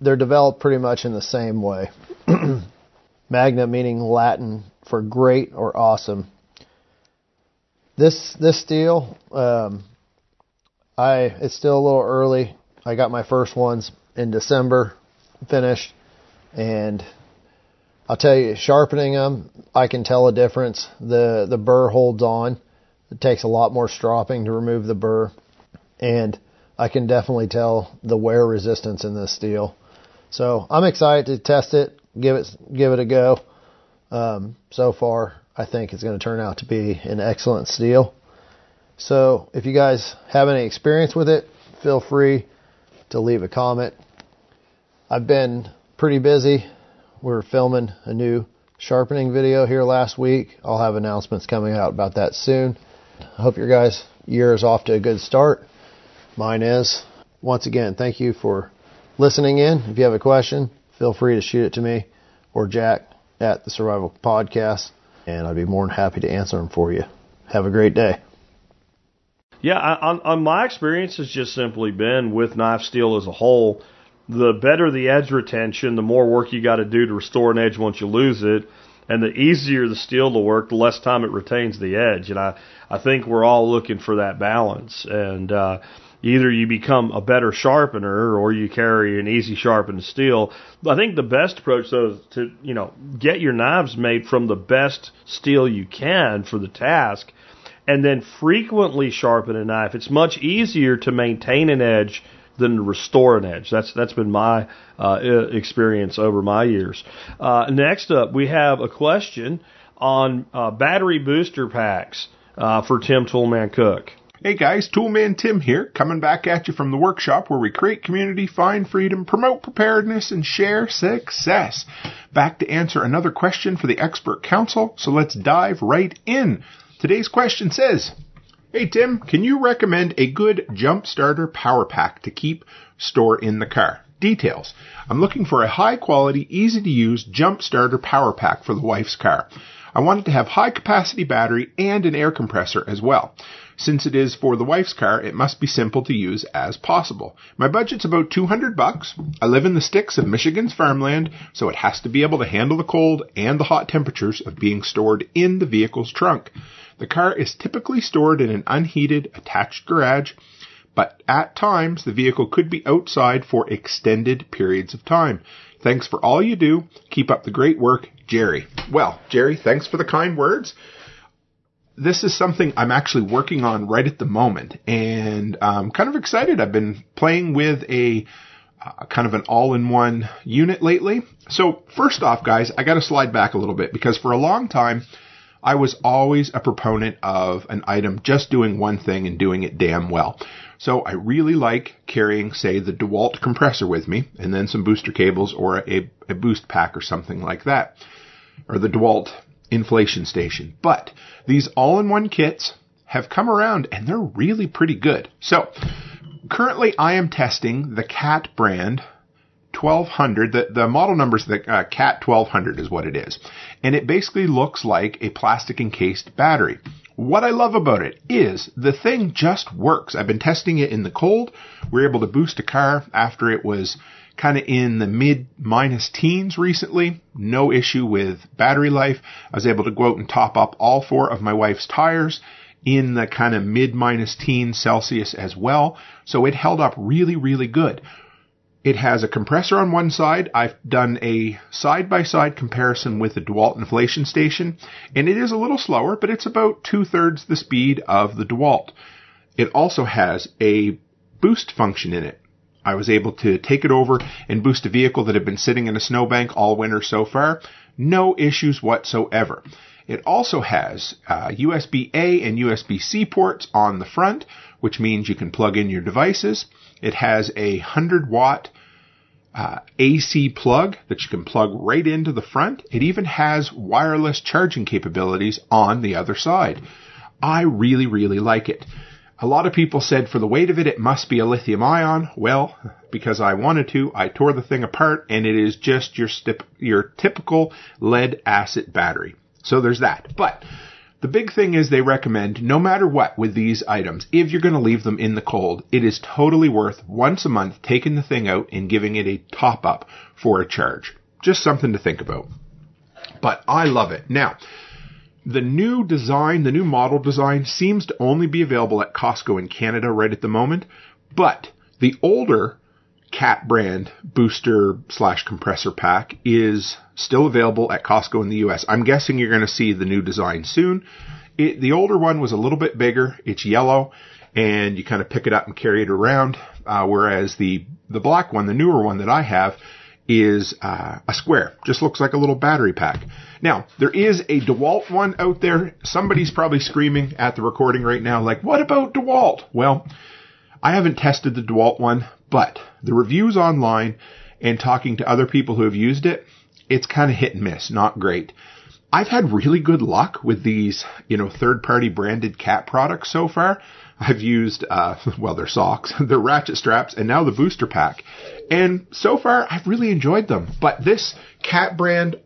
they're developed pretty much in the same way. [CLEARS THROAT] Magna meaning Latin for great or awesome. This this steel, um, I it's still a little early. I got my first ones in December finished, and I'll tell you, sharpening them, I can tell a difference. The the burr holds on. It takes a lot more stropping to remove the burr, and I can definitely tell the wear resistance in this steel. So I'm excited to test it, give it give it a go. Um, so far, I think it's going to turn out to be an excellent steel. So if you guys have any experience with it, feel free to leave a comment. I've been pretty busy. We're filming a new sharpening video here last week. I'll have announcements coming out about that soon. I hope your guys' year is off to a good start. Mine is. Once again, thank you for listening in. If you have a question, feel free to shoot it to me or Jack at the Survival Podcast, and I'd be more than happy to answer them for you. Have a great day. Yeah, I, on my experience has just simply been with knife steel as a whole, the better the edge retention, the more work you got to do to restore an edge once you lose it, and the easier the steel to work, the less time it retains the edge. And I I think we're all looking for that balance. And uh, either you become a better sharpener or you carry an easy sharpened steel. I think the best approach though is to you know get your knives made from the best steel you can for the task and then frequently sharpen a knife. It's much easier to maintain an edge than to restore an edge. That's that's been my uh, experience over my years. Uh, next up, we have a question on uh, battery booster packs uh, for Tim Toolman Cook. Hey guys, Toolman Tim here, coming back at you from the workshop where we create community, find freedom, promote preparedness, and share success. Back to answer another question for the expert council, so let's dive right in. Today's question says, Hey Tim, can you recommend a good jump starter power pack to keep store in the car? Details. I'm looking for a high quality, easy to use jump starter power pack for the wife's car. I want it to have high capacity battery and an air compressor as well. Since it is for the wife's car, it must be simple to use as possible. My budget's about 200 bucks. I live in the sticks of Michigan's farmland, so it has to be able to handle the cold and the hot temperatures of being stored in the vehicle's trunk. The car is typically stored in an unheated attached garage, but at times the vehicle could be outside for extended periods of time. Thanks for all you do. Keep up the great work, Jerry. Well, Jerry, thanks for the kind words this is something I'm actually working on right at the moment, and I'm kind of excited. I've been playing with a uh, kind of an all-in-one unit lately. So first off, guys, I got to slide back a little bit because for a long time, I was always a proponent of an item just doing one thing and doing it damn well. So I really like carrying, say, the DeWalt compressor with me, and then some booster cables or a, a boost pack or something like that, or the DeWalt inflation station. But these all-in-one kits have come around and they're really pretty good. So currently I am testing the Cat brand 1200. The, the model number is the uh, Cat 1200 is what it is. And it basically looks like a plastic encased battery. What I love about it is the thing just works. I've been testing it in the cold. We are able to boost a car after it was kind of in the mid minus teens recently. No issue with battery life. I was able to go out and top up all four of my wife's tires in the kind of mid minus teens Celsius as well. So it held up really, really good. It has a compressor on one side. I've done a side by side comparison with the DeWalt inflation station, and it is a little slower, but it's about two thirds the speed of the DeWalt. It also has a boost function in it. I was able to take it over and boost a vehicle that had been sitting in a snowbank all winter so far. No issues whatsoever. It also has uh, USB A and USB C ports on the front, which means you can plug in your devices. It has a 100 watt uh, AC plug that you can plug right into the front. It even has wireless charging capabilities on the other side. I really, really like it. A lot of people said for the weight of it, it must be a lithium ion. Well, [LAUGHS] because I wanted to, I tore the thing apart and it is just your stip, your typical lead acid battery. So there's that. But the big thing is they recommend no matter what with these items, if you're going to leave them in the cold, it is totally worth once a month taking the thing out and giving it a top up for a charge. Just something to think about. But I love it. Now, the new design, the new model design seems to only be available at Costco in Canada right at the moment, but the older cat brand booster slash compressor pack is still available at Costco in the US. I'm guessing you're going to see the new design soon. It, the older one was a little bit bigger. It's yellow and you kind of pick it up and carry it around. Uh, whereas the, the black one, the newer one that I have is uh, a square. Just looks like a little battery pack. Now, there is a DeWalt one out there. Somebody's probably screaming at the recording right now, like, what about DeWalt? Well, I haven't tested the DeWalt one, but the reviews online and talking to other people who have used it, it's kind of hit and miss, not great. I've had really good luck with these, you know, third party branded cat products so far. I've used, uh, [LAUGHS] well, their socks, [LAUGHS] their ratchet straps, and now the booster pack. And so far, I've really enjoyed them. But this cat brand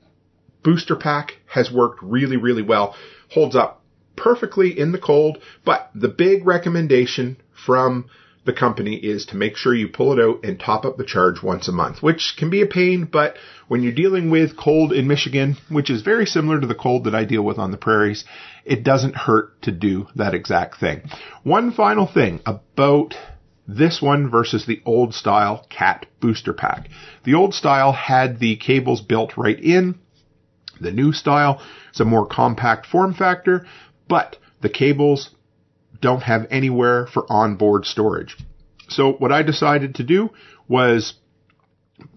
booster pack has worked really, really well. Holds up perfectly in the cold. But the big recommendation from the company is to make sure you pull it out and top up the charge once a month, which can be a pain, but when you're dealing with cold in Michigan, which is very similar to the cold that I deal with on the prairies, it doesn't hurt to do that exact thing. One final thing about this one versus the old style cat booster pack. The old style had the cables built right in. The new style is a more compact form factor, but the cables don't have anywhere for onboard storage. So what I decided to do was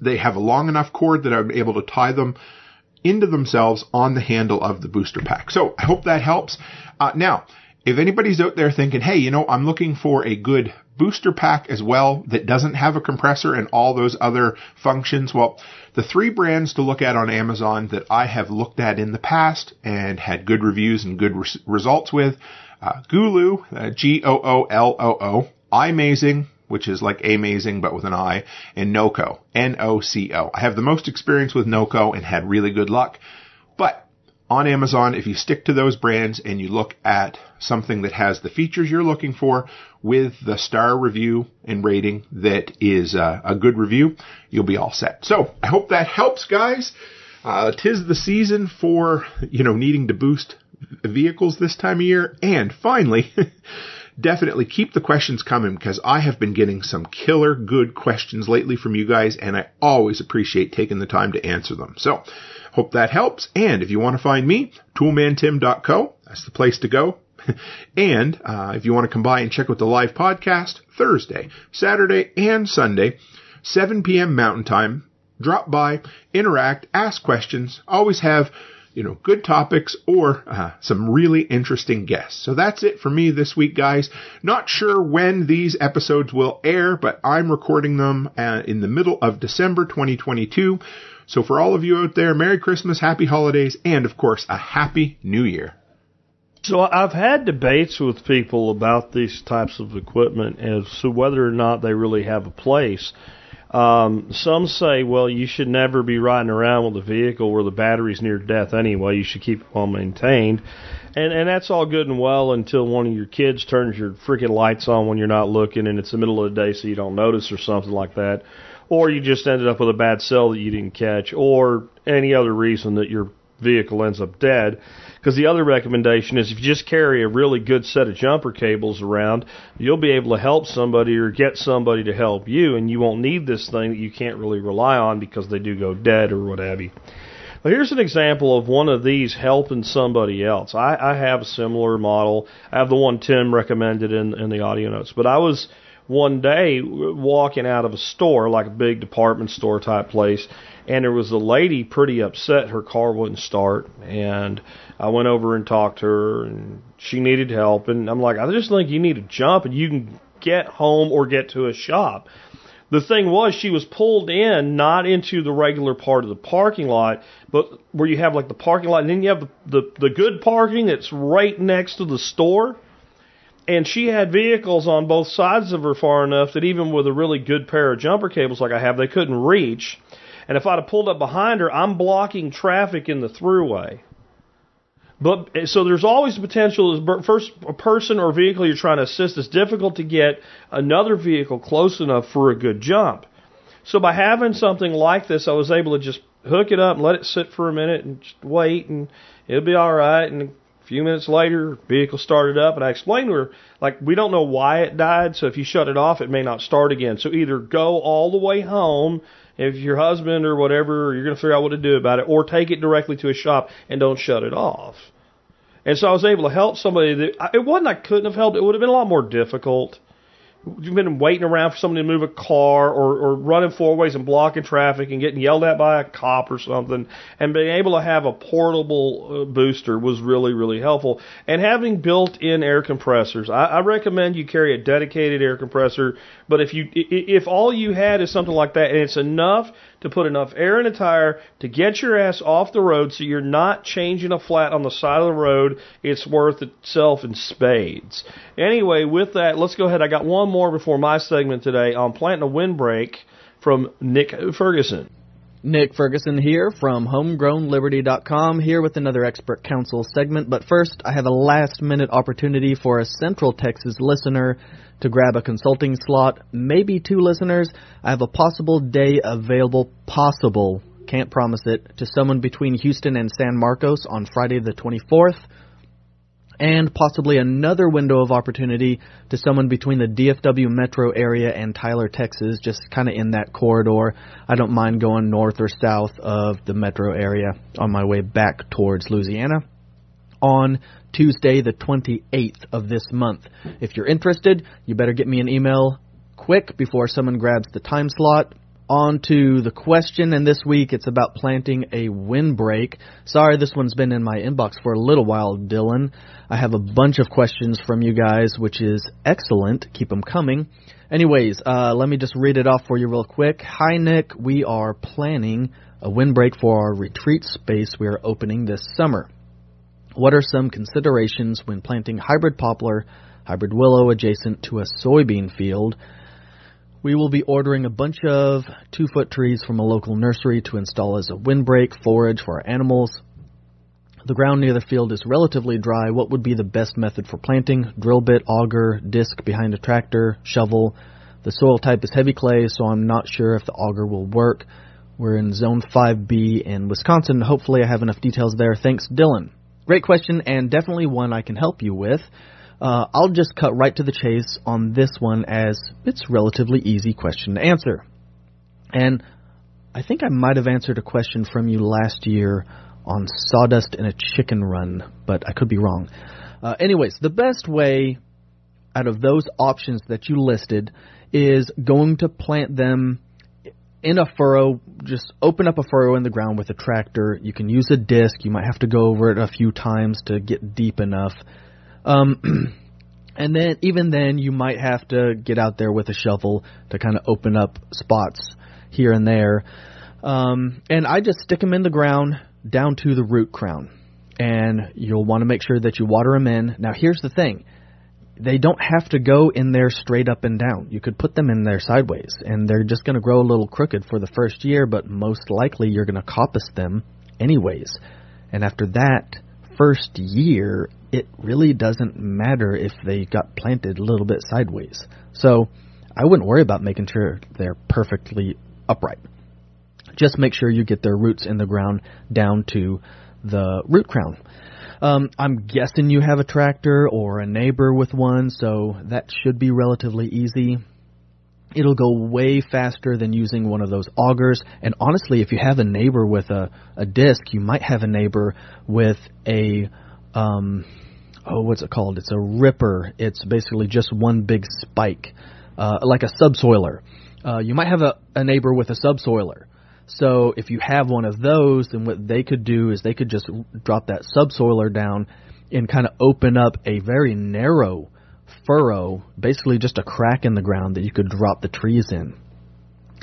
they have a long enough cord that I'm able to tie them into themselves on the handle of the booster pack. So I hope that helps. Uh, now, if anybody's out there thinking, hey, you know, I'm looking for a good booster pack as well that doesn't have a compressor and all those other functions, well, the three brands to look at on Amazon that I have looked at in the past and had good reviews and good res- results with uh, Gooloo, uh, G-O-O-L-O-O, iMazing, which is like amazing but with an I, and Noco, N-O-C-O. I have the most experience with Noco and had really good luck. But on Amazon, if you stick to those brands and you look at something that has the features you're looking for with the star review and rating that is uh, a good review, you'll be all set. So I hope that helps, guys. Uh, tis the season for, you know, needing to boost vehicles this time of year. And finally, [LAUGHS] definitely keep the questions coming because I have been getting some killer good questions lately from you guys, and I always appreciate taking the time to answer them. So, hope that helps. And if you want to find me, toolmantim.co, that's the place to go. [LAUGHS] and uh, if you want to come by and check out the live podcast, Thursday, Saturday, and Sunday, 7 p.m. Mountain Time, drop by, interact, ask questions, always have you know, good topics or uh, some really interesting guests. So that's it for me this week, guys. Not sure when these episodes will air, but I'm recording them uh, in the middle of December 2022. So for all of you out there, Merry Christmas, Happy Holidays, and of course, a Happy New Year. So I've had debates with people about these types of equipment as to whether or not they really have a place. Um, some say, well, you should never be riding around with a vehicle where the battery's near death anyway. You should keep it well maintained. And, and that's all good and well until one of your kids turns your freaking lights on when you're not looking and it's the middle of the day so you don't notice or something like that. Or you just ended up with a bad cell that you didn't catch or any other reason that your vehicle ends up dead. Because the other recommendation is if you just carry a really good set of jumper cables around, you'll be able to help somebody or get somebody to help you, and you won't need this thing that you can't really rely on because they do go dead or what have you. Here's an example of one of these helping somebody else. I, I have a similar model. I have the one Tim recommended in, in the audio notes, but I was one day walking out of a store, like a big department store type place, and there was a lady pretty upset her car wouldn't start and I went over and talked to her and she needed help and I'm like I just think you need to jump and you can get home or get to a shop. The thing was she was pulled in not into the regular part of the parking lot but where you have like the parking lot and then you have the the, the good parking that's right next to the store and she had vehicles on both sides of her far enough that even with a really good pair of jumper cables like I have, they couldn't reach. And if I'd have pulled up behind her, I'm blocking traffic in the throughway. But so there's always the potential first a person or vehicle you're trying to assist. is difficult to get another vehicle close enough for a good jump. So by having something like this, I was able to just hook it up and let it sit for a minute and just wait, and it'll be all right. And a few minutes later, vehicle started up, and I explained to her like we don't know why it died. So if you shut it off, it may not start again. So either go all the way home if your husband or whatever, you're going to figure out what to do about it, or take it directly to a shop and don't shut it off. And so I was able to help somebody that it wasn't I couldn't have helped. It would have been a lot more difficult. You've been waiting around for somebody to move a car or, or running four ways and blocking traffic and getting yelled at by a cop or something. And being able to have a portable uh, booster was really, really helpful. And having built in air compressors, I, I recommend you carry a dedicated air compressor. But if you, if all you had is something like that and it's enough to put enough air in a tire to get your ass off the road so you're not changing a flat on the side of the road. It's worth itself in spades. Anyway, with that, let's go ahead. I got one more before my segment today on planting a windbreak from Nick Ferguson. Nick Ferguson here from homegrownliberty.com here with another expert council segment. But first, I have a last minute opportunity for a Central Texas listener to grab a consulting slot, maybe two listeners. I have a possible day available, possible, can't promise it, to someone between Houston and San Marcos on Friday the 24th and possibly another window of opportunity to someone between the DFW metro area and Tyler, Texas, just kind of in that corridor. I don't mind going north or south of the metro area on my way back towards Louisiana on Tuesday, the 28th of this month. If you're interested, you better get me an email quick before someone grabs the time slot. On to the question, and this week it's about planting a windbreak. Sorry, this one's been in my inbox for a little while, Dylan. I have a bunch of questions from you guys, which is excellent. Keep them coming. Anyways, uh, let me just read it off for you real quick. Hi, Nick. We are planning a windbreak for our retreat space we are opening this summer. What are some considerations when planting hybrid poplar, hybrid willow adjacent to a soybean field? We will be ordering a bunch of two foot trees from a local nursery to install as a windbreak forage for our animals. The ground near the field is relatively dry. What would be the best method for planting? Drill bit, auger, disc behind a tractor, shovel. The soil type is heavy clay, so I'm not sure if the auger will work. We're in Zone 5B in Wisconsin. Hopefully, I have enough details there. Thanks, Dylan. Great question, and definitely one I can help you with. Uh, I'll just cut right to the chase on this one as it's a relatively easy question to answer. And I think I might have answered a question from you last year on sawdust in a chicken run, but I could be wrong. Uh, anyways, the best way out of those options that you listed is going to plant them in a furrow, just open up a furrow in the ground with a tractor. You can use a disc. You might have to go over it a few times to get deep enough. Um, [CLEARS THROAT] and then, even then, you might have to get out there with a shovel to kind of open up spots here and there. Um, and I just stick them in the ground down to the root crown. And you'll want to make sure that you water them in. Now, here's the thing they don't have to go in there straight up and down. You could put them in there sideways, and they're just going to grow a little crooked for the first year, but most likely you're going to coppice them anyways. And after that first year, it really doesn't matter if they got planted a little bit sideways. So I wouldn't worry about making sure they're perfectly upright. Just make sure you get their roots in the ground down to the root crown. Um, I'm guessing you have a tractor or a neighbor with one, so that should be relatively easy. It'll go way faster than using one of those augers. And honestly, if you have a neighbor with a, a disc, you might have a neighbor with a, um, oh, what's it called? It's a ripper. It's basically just one big spike, uh, like a subsoiler. Uh, you might have a, a neighbor with a subsoiler. So if you have one of those, then what they could do is they could just drop that subsoiler down and kind of open up a very narrow furrow, basically just a crack in the ground that you could drop the trees in.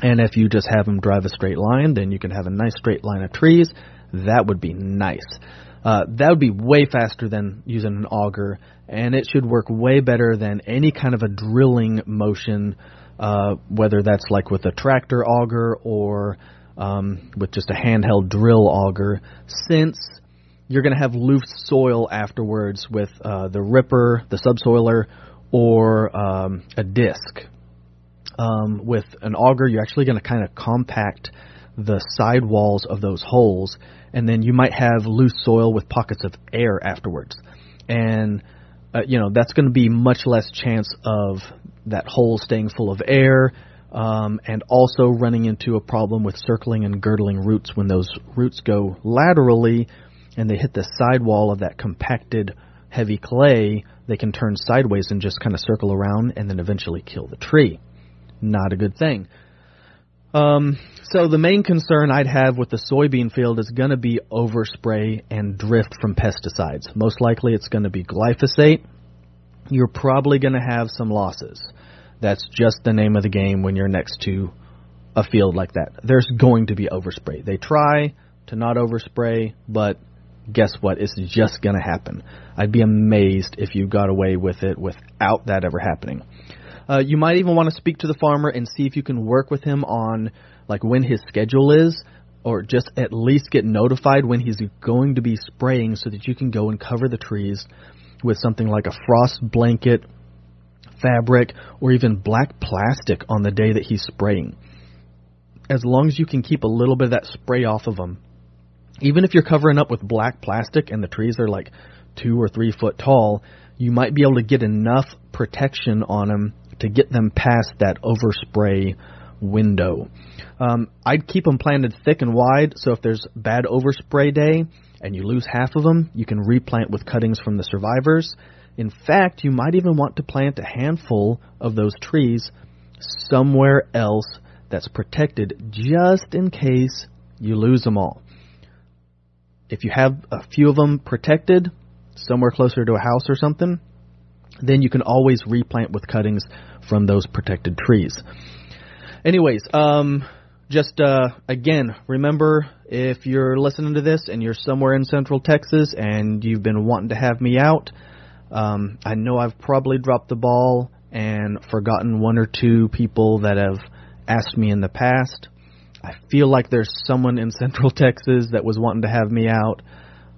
And if you just have them drive a straight line, then you can have a nice straight line of trees. That would be nice. Uh, that would be way faster than using an auger, and it should work way better than any kind of a drilling motion, uh, whether that's like with a tractor auger or um, with just a handheld drill auger, since you're going to have loose soil afterwards with uh, the ripper, the subsoiler, or um, a disc. Um, with an auger, you're actually going to kind of compact the side walls of those holes, and then you might have loose soil with pockets of air afterwards. And uh, you know that's going to be much less chance of that hole staying full of air, um, and also running into a problem with circling and girdling roots when those roots go laterally and they hit the sidewall of that compacted heavy clay. They can turn sideways and just kind of circle around and then eventually kill the tree. Not a good thing. Um, so the main concern I'd have with the soybean field is going to be overspray and drift from pesticides. Most likely it's going to be glyphosate. You're probably going to have some losses. That's just the name of the game when you're next to a field like that. There's going to be overspray. They try to not overspray, but guess what? It's just going to happen. I'd be amazed if you got away with it without that ever happening. Uh, you might even want to speak to the farmer and see if you can work with him on like when his schedule is, or just at least get notified when he's going to be spraying, so that you can go and cover the trees with something like a frost blanket, fabric, or even black plastic on the day that he's spraying. As long as you can keep a little bit of that spray off of them, even if you're covering up with black plastic and the trees are like two or three foot tall, you might be able to get enough protection on them to get them past that overspray window. Um, I'd keep them planted thick and wide, so if there's bad overspray day and you lose half of them, you can replant with cuttings from the survivors. In fact, you might even want to plant a handful of those trees somewhere else that's protected just in case you lose them all. If you have a few of them protected, somewhere closer to a house or something, then you can always replant with cuttings from those protected trees. Anyways, um, just uh, again, remember if you're listening to this and you're somewhere in Central Texas and you've been wanting to have me out, um, I know I've probably dropped the ball and forgotten one or two people that have asked me in the past. I feel like there's someone in Central [LAUGHS] Texas that was wanting to have me out.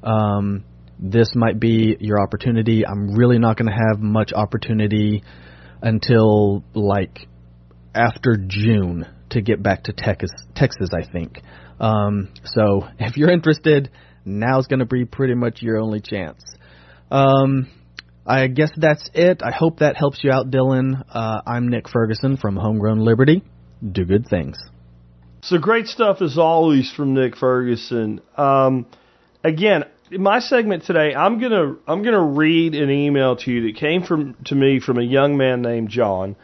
Um, this might be your opportunity. I'm really not going to have much opportunity until like after June to get back to Texas, Texas I think. Um, so [LAUGHS] if you're interested, now's going to be pretty much your only chance. Um, I guess that's it. I hope that helps you out, Dylan. Uh, I'm Nick Ferguson from Homegrown Liberty. Do good things. So great stuff as always from Nick Ferguson. Um, again, my segment today, I'm gonna I'm gonna read an email to you that came from to me from a young man named John.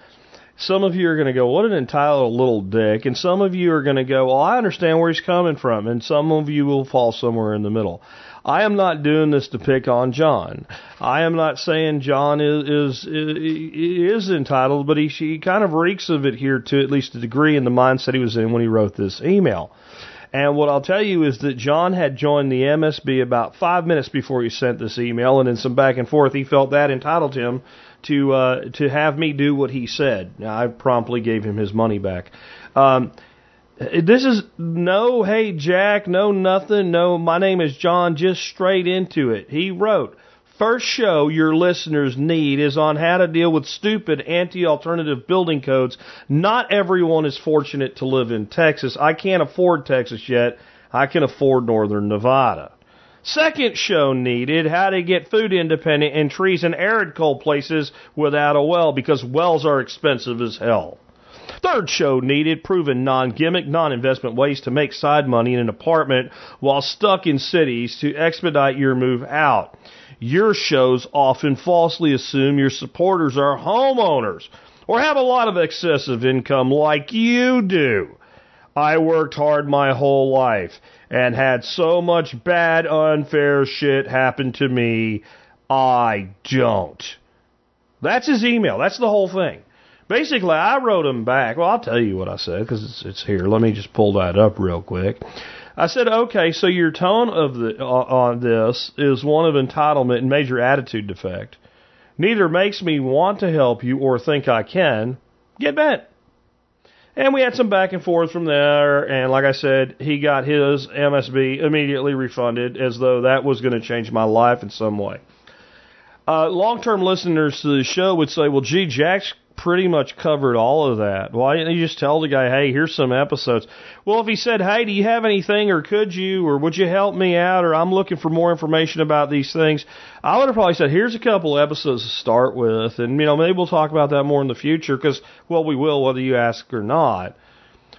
Some of you are to go, what an entitled little dick, and some of you are to go, well, I understand where he's coming from, and some of you will fall somewhere in the middle. I am not doing this to pick on John. I am not saying John is is is entitled, but he he kind of reeks of it here to at least a degree in the mindset he was in when he wrote this email. And what I'll tell you is that John had joined the MSB about five minutes before he sent this email, and in some back and forth, he felt that entitled him to uh, to have me do what he said. Now, I promptly gave him his money back. Um, this is no, hey Jack, no nothing, no. My name is John. Just straight into it. He wrote. First show your listeners need is on how to deal with stupid anti-alternative building codes. Not everyone is fortunate to live in Texas. I can't afford Texas yet. I can afford Northern Nevada. Second show needed how to get food independent in trees and arid cold places without a well because wells are expensive as hell. Third show needed proven non gimmick, non investment ways to make side money in an apartment while stuck in cities to expedite your move out. Your shows often falsely assume your supporters are homeowners or have a lot of excessive income like you do. I worked hard my whole life and had so much bad, unfair shit happen to me. I don't. That's his email. That's the whole thing. Basically, I wrote him back. Well, I'll tell you what I said because it's, it's here. Let me just pull that up real quick. I said, okay, so your tone of the uh, on this is one of entitlement and major attitude defect. Neither makes me want to help you or think I can. Get bent. And we had some back and forth from there. And like I said, he got his MSB immediately refunded as though that was going to change my life in some way. Uh, long term listeners to the show would say, well, gee, Jack's pretty much covered all of that. Why didn't you just tell the guy, hey, here's some episodes? Well, if he said, hey, do you have anything, or could you, or would you help me out, or I'm looking for more information about these things, I would have probably said, here's a couple episodes to start with, and, you know, maybe we'll talk about that more in the future, because, well, we will whether you ask or not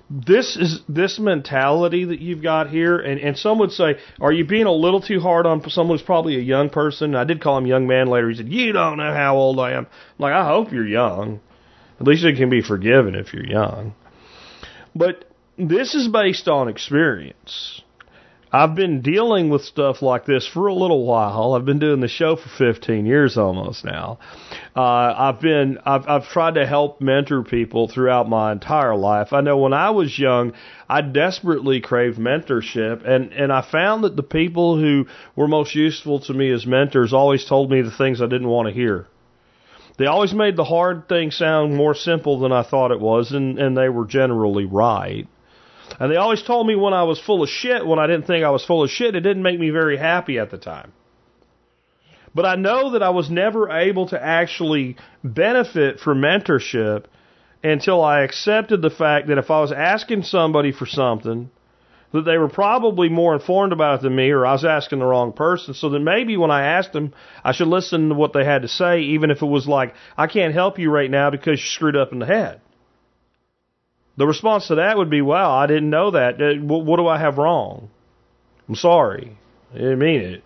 this is this mentality that you've got here, and, and some would say, are you being a little too hard on someone who's probably a young person? I did call him young man later. He said, you don't know how old I am. I'm like, I hope you're young. At least it can be forgiven if you're young. But this is based on experience. I've been dealing with stuff like this for a little while. I've been doing the show for 15 years almost now. Uh, I've been I've I've tried to help mentor people throughout my entire life. I know when I was young, I desperately craved mentorship, and and I found that the people who were most useful to me as mentors always told me the things I didn't want to hear. They always made the hard thing sound more simple than I thought it was, and and they were generally right. And they always told me when I was full of shit, when I didn't think I was full of shit, it didn't make me very happy at the time. But I know that I was never able to actually benefit from mentorship until I accepted the fact that if I was asking somebody for something, that they were probably more informed about it than me, or I was asking the wrong person. So that maybe when I asked them, I should listen to what they had to say, even if it was like, I can't help you right now because you screwed up in the head. The response to that would be, wow, I didn't know that. Uh, what do I have wrong? I'm sorry. I didn't mean it.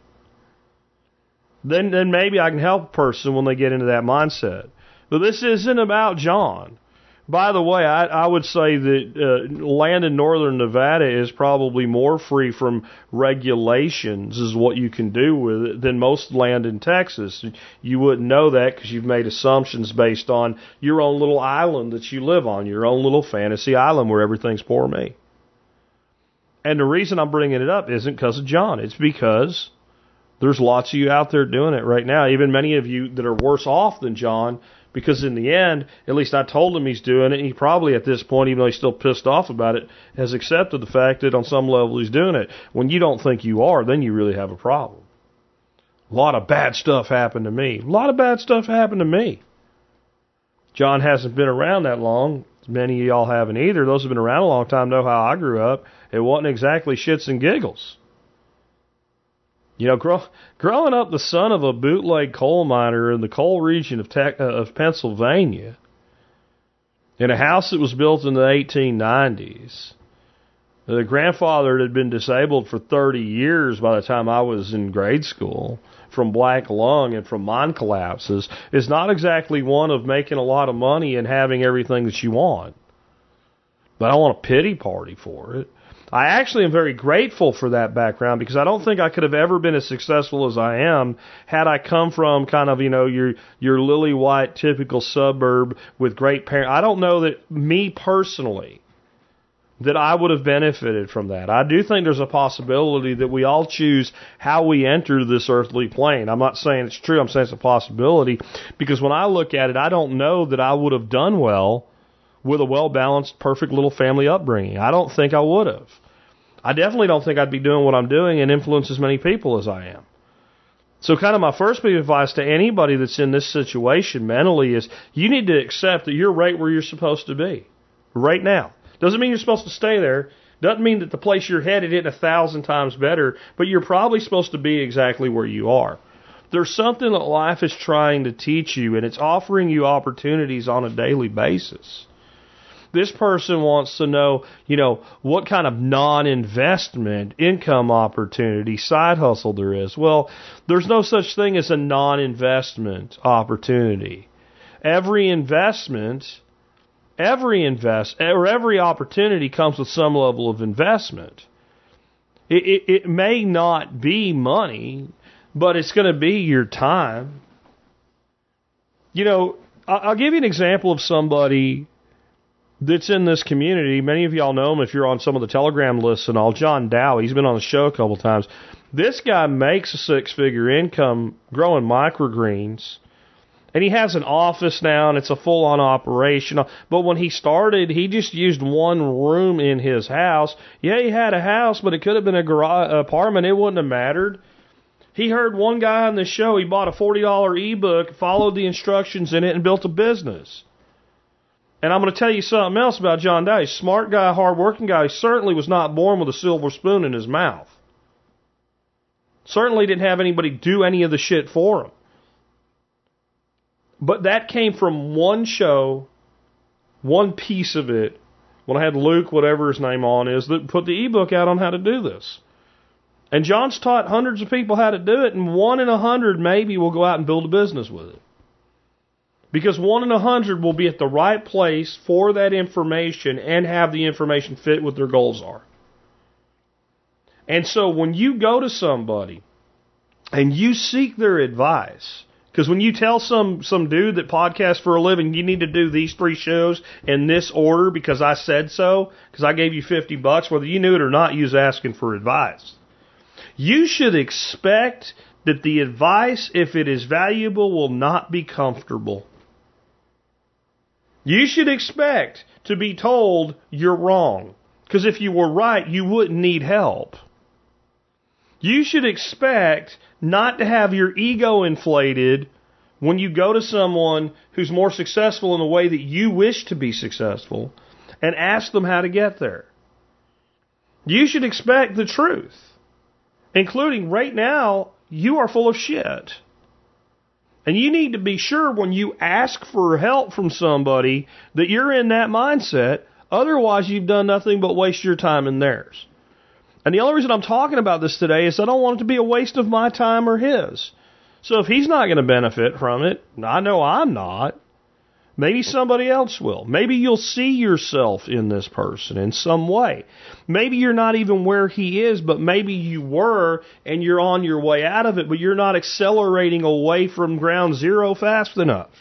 Then, then maybe I can help a person when they get into that mindset. But this isn't about John. By the way, I, I would say that uh, land in northern Nevada is probably more free from regulations, is what you can do with it, than most land in Texas. You wouldn't know that because you've made assumptions based on your own little island that you live on, your own little fantasy island where everything's poor me. And the reason I'm bringing it up isn't because of John. It's because there's lots of you out there doing it right now. Even many of you that are worse off than John because in the end, at least I told him he's doing it. And he probably at this point, even though he's still pissed off about it, has accepted the fact that on some level he's doing it. When you don't think you are, then you really have a problem. A lot of bad stuff happened to me. A lot of bad stuff happened to me. John hasn't been around that long. Many of y'all haven't either. Those who've been around a long time know how I grew up. It wasn't exactly shits and giggles. You know, grow, growing up the son of a bootleg coal miner in the coal region of, tech, uh, of Pennsylvania, in a house that was built in the 1890s, the grandfather had been disabled for 30 years by the time I was in grade school from black lung and from mine collapses, is not exactly one of making a lot of money and having everything that you want. But I want a pity party for it. I actually am very grateful for that background because I don't think I could have ever been as successful as I am had I come from kind of, you know, your your lily white typical suburb with great parents. I don't know that me personally that I would have benefited from that. I do think there's a possibility that we all choose how we enter this earthly plane. I'm not saying it's true, I'm saying it's a possibility because when I look at it, I don't know that I would have done well with a well balanced, perfect little family upbringing. I don't think I would have. I definitely don't think I'd be doing what I'm doing and influence as many people as I am. So kind of my first bit of advice to anybody that's in this situation mentally is you need to accept that you're right where you're supposed to be. Right now. Doesn't mean you're supposed to stay there, Doesn't mean that the place you're headed isn't a thousand times better, but you're probably supposed to be exactly where you are. There's something that life is trying to teach you, and it's offering you opportunities on a daily basis. This person wants to know, you know, what kind of non-investment income opportunity, side hustle there is. Well, there's no such thing as a non-investment opportunity. Every investment, every invest, or every opportunity comes with some level of investment. It, it, it may not be money, but it's going to be your time. You know, I'll give you an example of somebody that's in this community. Many of y'all know him if you're on some of the Telegram lists and all. John Dow, he's been on the show a couple times. This guy makes a six figure income growing microgreens. And he has an office now and it's a full on operation. But when he started, he just used one room in his house. Yeah, he had a house, but it could have been a garage apartment. It wouldn't have mattered. He heard one guy on the show, he bought a $40 ebook, followed the instructions in it, and built a business. And I'm going to tell you something else about John Day. Smart guy, hard-working guy. He certainly was not born with a silver spoon in his mouth. Certainly didn't have anybody do any of the shit for him. But that came from one show, one piece of it, when I had Luke, whatever his name on is, that put the ebook out on how to do this. And John's taught hundreds of people how to do it, and one in a hundred maybe will go out and build a business with it. Because one in a hundred will be at the right place for that information and have the information fit what their goals are. And so when you go to somebody and you seek their advice, because when you tell some some dude that podcasts for a living, you need to do these three shows in this order because I said so, because I gave you fifty bucks, whether you knew it or not, you was asking for advice. You should expect that the advice, if it is valuable, will not be comfortable. You should expect to be told you're wrong. Because if you were right, you wouldn't need help. You should expect not to have your ego inflated when you go to someone who's more successful in the way that you wish to be successful and ask them how to get there. You should expect the truth, including right now, you are full of shit. And you need to be sure when you ask for help from somebody that you're in that mindset. Otherwise, you've done nothing but waste your time and theirs. And the only reason I'm talking about this today is I don't want it to be a waste of my time or his. So if he's not going to benefit from it, I know I'm not. Maybe somebody else will. Maybe you'll see yourself in this person in some way. Maybe you're not even where he is, but maybe you were and you're on your way out of it, but you're not accelerating away from ground zero fast enough.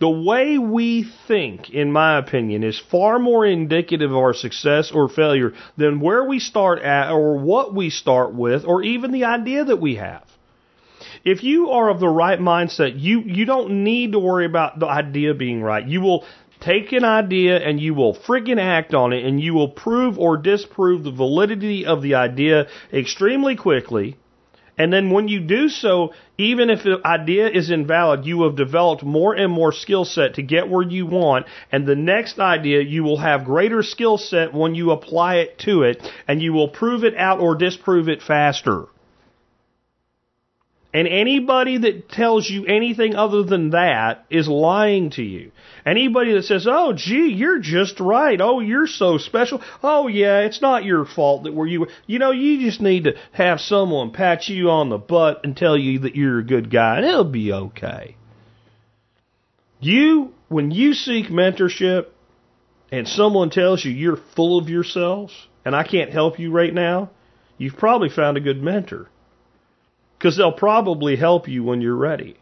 The way we think, in my opinion, is far more indicative of our success or failure than where we start at or what we start with or even the idea that we have. If you are of the right mindset, you, you don't need to worry about the idea being right. You will take an idea and you will friggin' act on it and you will prove or disprove the validity of the idea extremely quickly. And then when you do so, even if the idea is invalid, you have developed more and more skill set to get where you want. And the next idea, you will have greater skill set when you apply it to it and you will prove it out or disprove it faster. And anybody that tells you anything other than that is lying to you. Anybody that says, oh, gee, you're just right. Oh, you're so special. Oh, yeah, it's not your fault that we're you. You know, you just need to have someone pat you on the butt and tell you that you're a good guy, and it'll be okay. You, when you seek mentorship and someone tells you you're full of yourselves and I can't help you right now, you've probably found a good mentor because they'll probably help you when you're ready.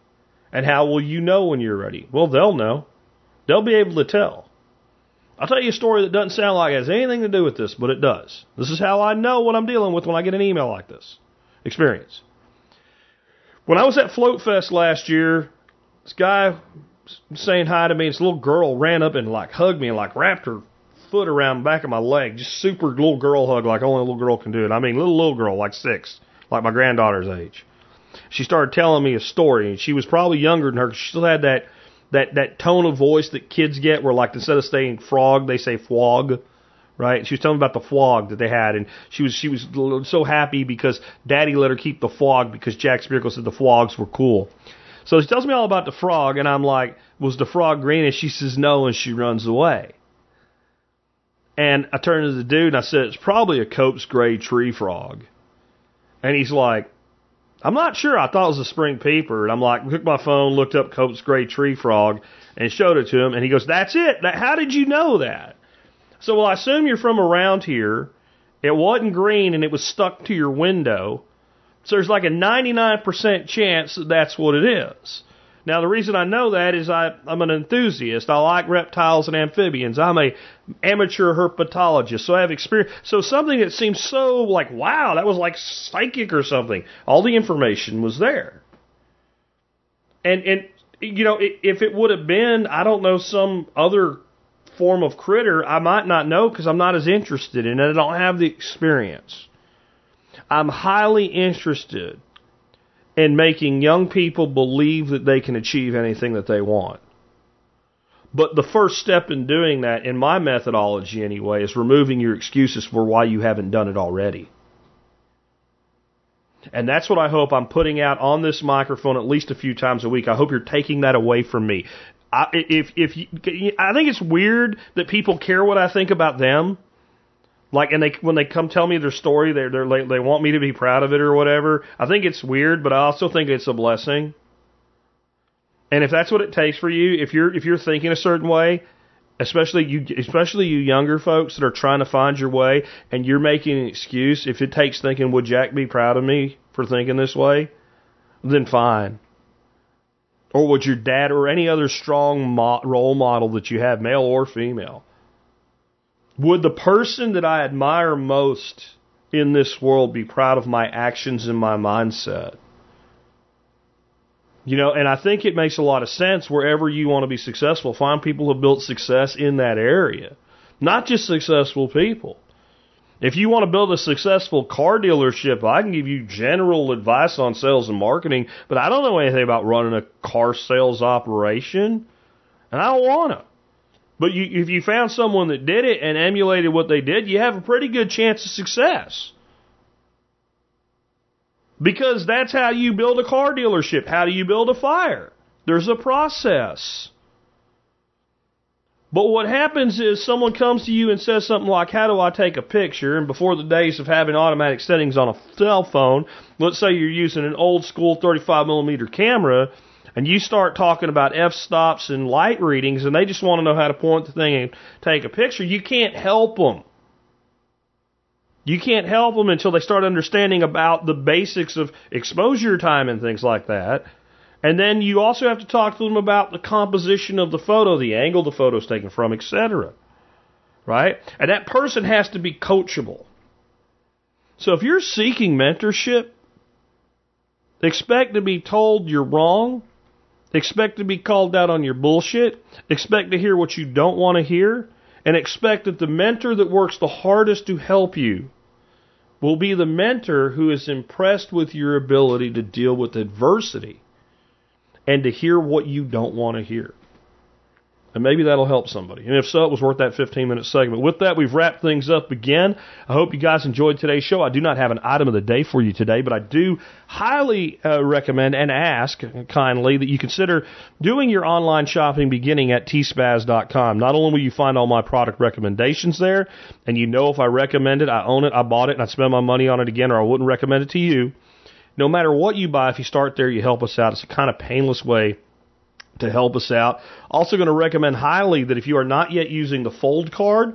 And how will you know when you're ready? Well, they'll know. They'll be able to tell. I'll tell you a story that doesn't sound like it has anything to do with this, but it does. This is how I know what I'm dealing with when I get an email like this. Experience. When I was at Float Fest last year, this guy saying hi to me, this little girl ran up and like hugged me and like wrapped her foot around the back of my leg. Just super little girl hug like only a little girl can do it. I mean, little, little girl, like six, like my granddaughter's age she started telling me a story, and she was probably younger than her. She still had that that that tone of voice that kids get, where like instead of saying frog, they say flog, right? She was telling me about the flog that they had, and she was she was so happy because Daddy let her keep the flog because Jack Spirko said the flogs were cool. So she tells me all about the frog, and I'm like, "Was the frog green?" And she says, "No," and she runs away. And I turn to the dude and I said, "It's probably a Cope's gray tree frog." And he's like, "I'm not sure. I thought it was a spring peeper." And I'm like, took my phone, looked up Cope's gray tree frog, and showed it to him. And he goes, "That's it. How did you know that?" So, well, I assume you're from around here. It wasn't green and it was stuck to your window. So there's like a 99% chance that that's what it is. Now, the reason I know that is I, I'm an enthusiast. I like reptiles and amphibians. I'm a amateur herpetologist, so I have experience. So something that seems so like, wow, that was like psychic or something. All the information was there. And, and, you know, if it would have been, I don't know, some other form of critter, I might not know because I'm not as interested in it. I don't have the experience. I'm highly interested in making young people believe that they can achieve anything that they want. But the first step in doing that, in my methodology anyway, is removing your excuses for why you haven't done it already. And that's what I hope I'm putting out on this microphone at least a few times a week. I hope you're taking that away from me. I, if if you, I think it's weird that people care what I think about them. Like, and they when they come tell me their story, they're they're like, they want me to be proud of it or whatever. I think it's weird, but I also think it's a blessing. And if that's what it takes for you, if you're if you're thinking a certain way, especially you especially you younger folks that are trying to find your way, and you're making an excuse, if it takes thinking, would Jack be proud of me for thinking this way? Then fine. Or would your dad or any other strong mo- role model that you have, male or female, would the person that I admire most in this world be proud of my actions and my mindset? You know, and I think it makes a lot of sense wherever you want to be successful, find people who have built success in that area. Not just successful people. If you want to build a successful car dealership, I can give you general advice on sales and marketing, but I don't know anything about running a car sales operation, and I don't want to. But you, if you found someone that did it and emulated what they did, you have a pretty good chance of success. Because that's how you build a car dealership. How do you build a fire? There's a process. But what happens is someone comes to you and says something like, How do I take a picture? And before the days of having automatic settings on a cell phone, let's say you're using an old school 35 millimeter camera, and you start talking about f stops and light readings, and they just want to know how to point the thing and take a picture, you can't help them. You can't help them until they start understanding about the basics of exposure time and things like that. And then you also have to talk to them about the composition of the photo, the angle the photo is taken from, etc. Right? And that person has to be coachable. So if you're seeking mentorship, expect to be told you're wrong, expect to be called out on your bullshit, expect to hear what you don't want to hear, and expect that the mentor that works the hardest to help you will be the mentor who is impressed with your ability to deal with adversity and to hear what you don't want to hear. And maybe that'll help somebody. And if so, it was worth that 15 minute segment. With that, we've wrapped things up again. I hope you guys enjoyed today's show. I do not have an item of the day for you today, but I do highly uh, recommend and ask kindly that you consider doing your online shopping beginning at tspaz.com. Not only will you find all my product recommendations there, and you know if I recommend it, I own it, I bought it, and I spend my money on it again, or I wouldn't recommend it to you. No matter what you buy, if you start there, you help us out. It's a kind of painless way to help us out. Also, going to recommend highly that if you are not yet using the Fold card,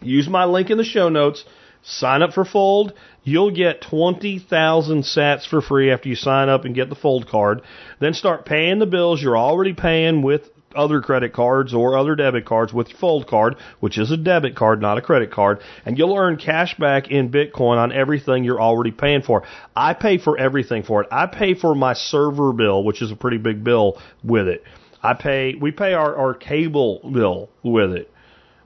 use my link in the show notes. Sign up for Fold. You'll get 20,000 sats for free after you sign up and get the Fold card. Then start paying the bills you're already paying with other credit cards or other debit cards with your Fold card, which is a debit card, not a credit card, and you'll earn cash back in Bitcoin on everything you're already paying for. I pay for everything for it. I pay for my server bill, which is a pretty big bill with it. I pay, we pay our, our cable bill with it.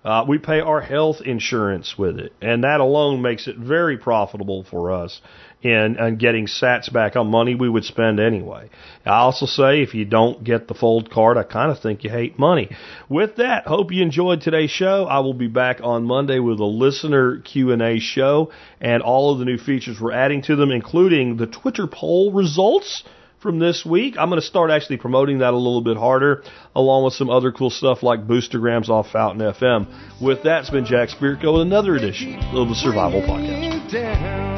Uh, we pay our health insurance with it, and that alone makes it very profitable for us in, in getting sats back on money we would spend anyway. I also say if you don't get the fold card, I kind of think you hate money. With that, hope you enjoyed today's show. I will be back on Monday with a listener Q&A show and all of the new features we're adding to them, including the Twitter poll results from this week. I'm going to start actually promoting that a little bit harder, along with some other cool stuff like boostergrams off Fountain FM. With that, it's been Jack Spirko with another edition of the Survival Podcast.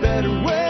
better way.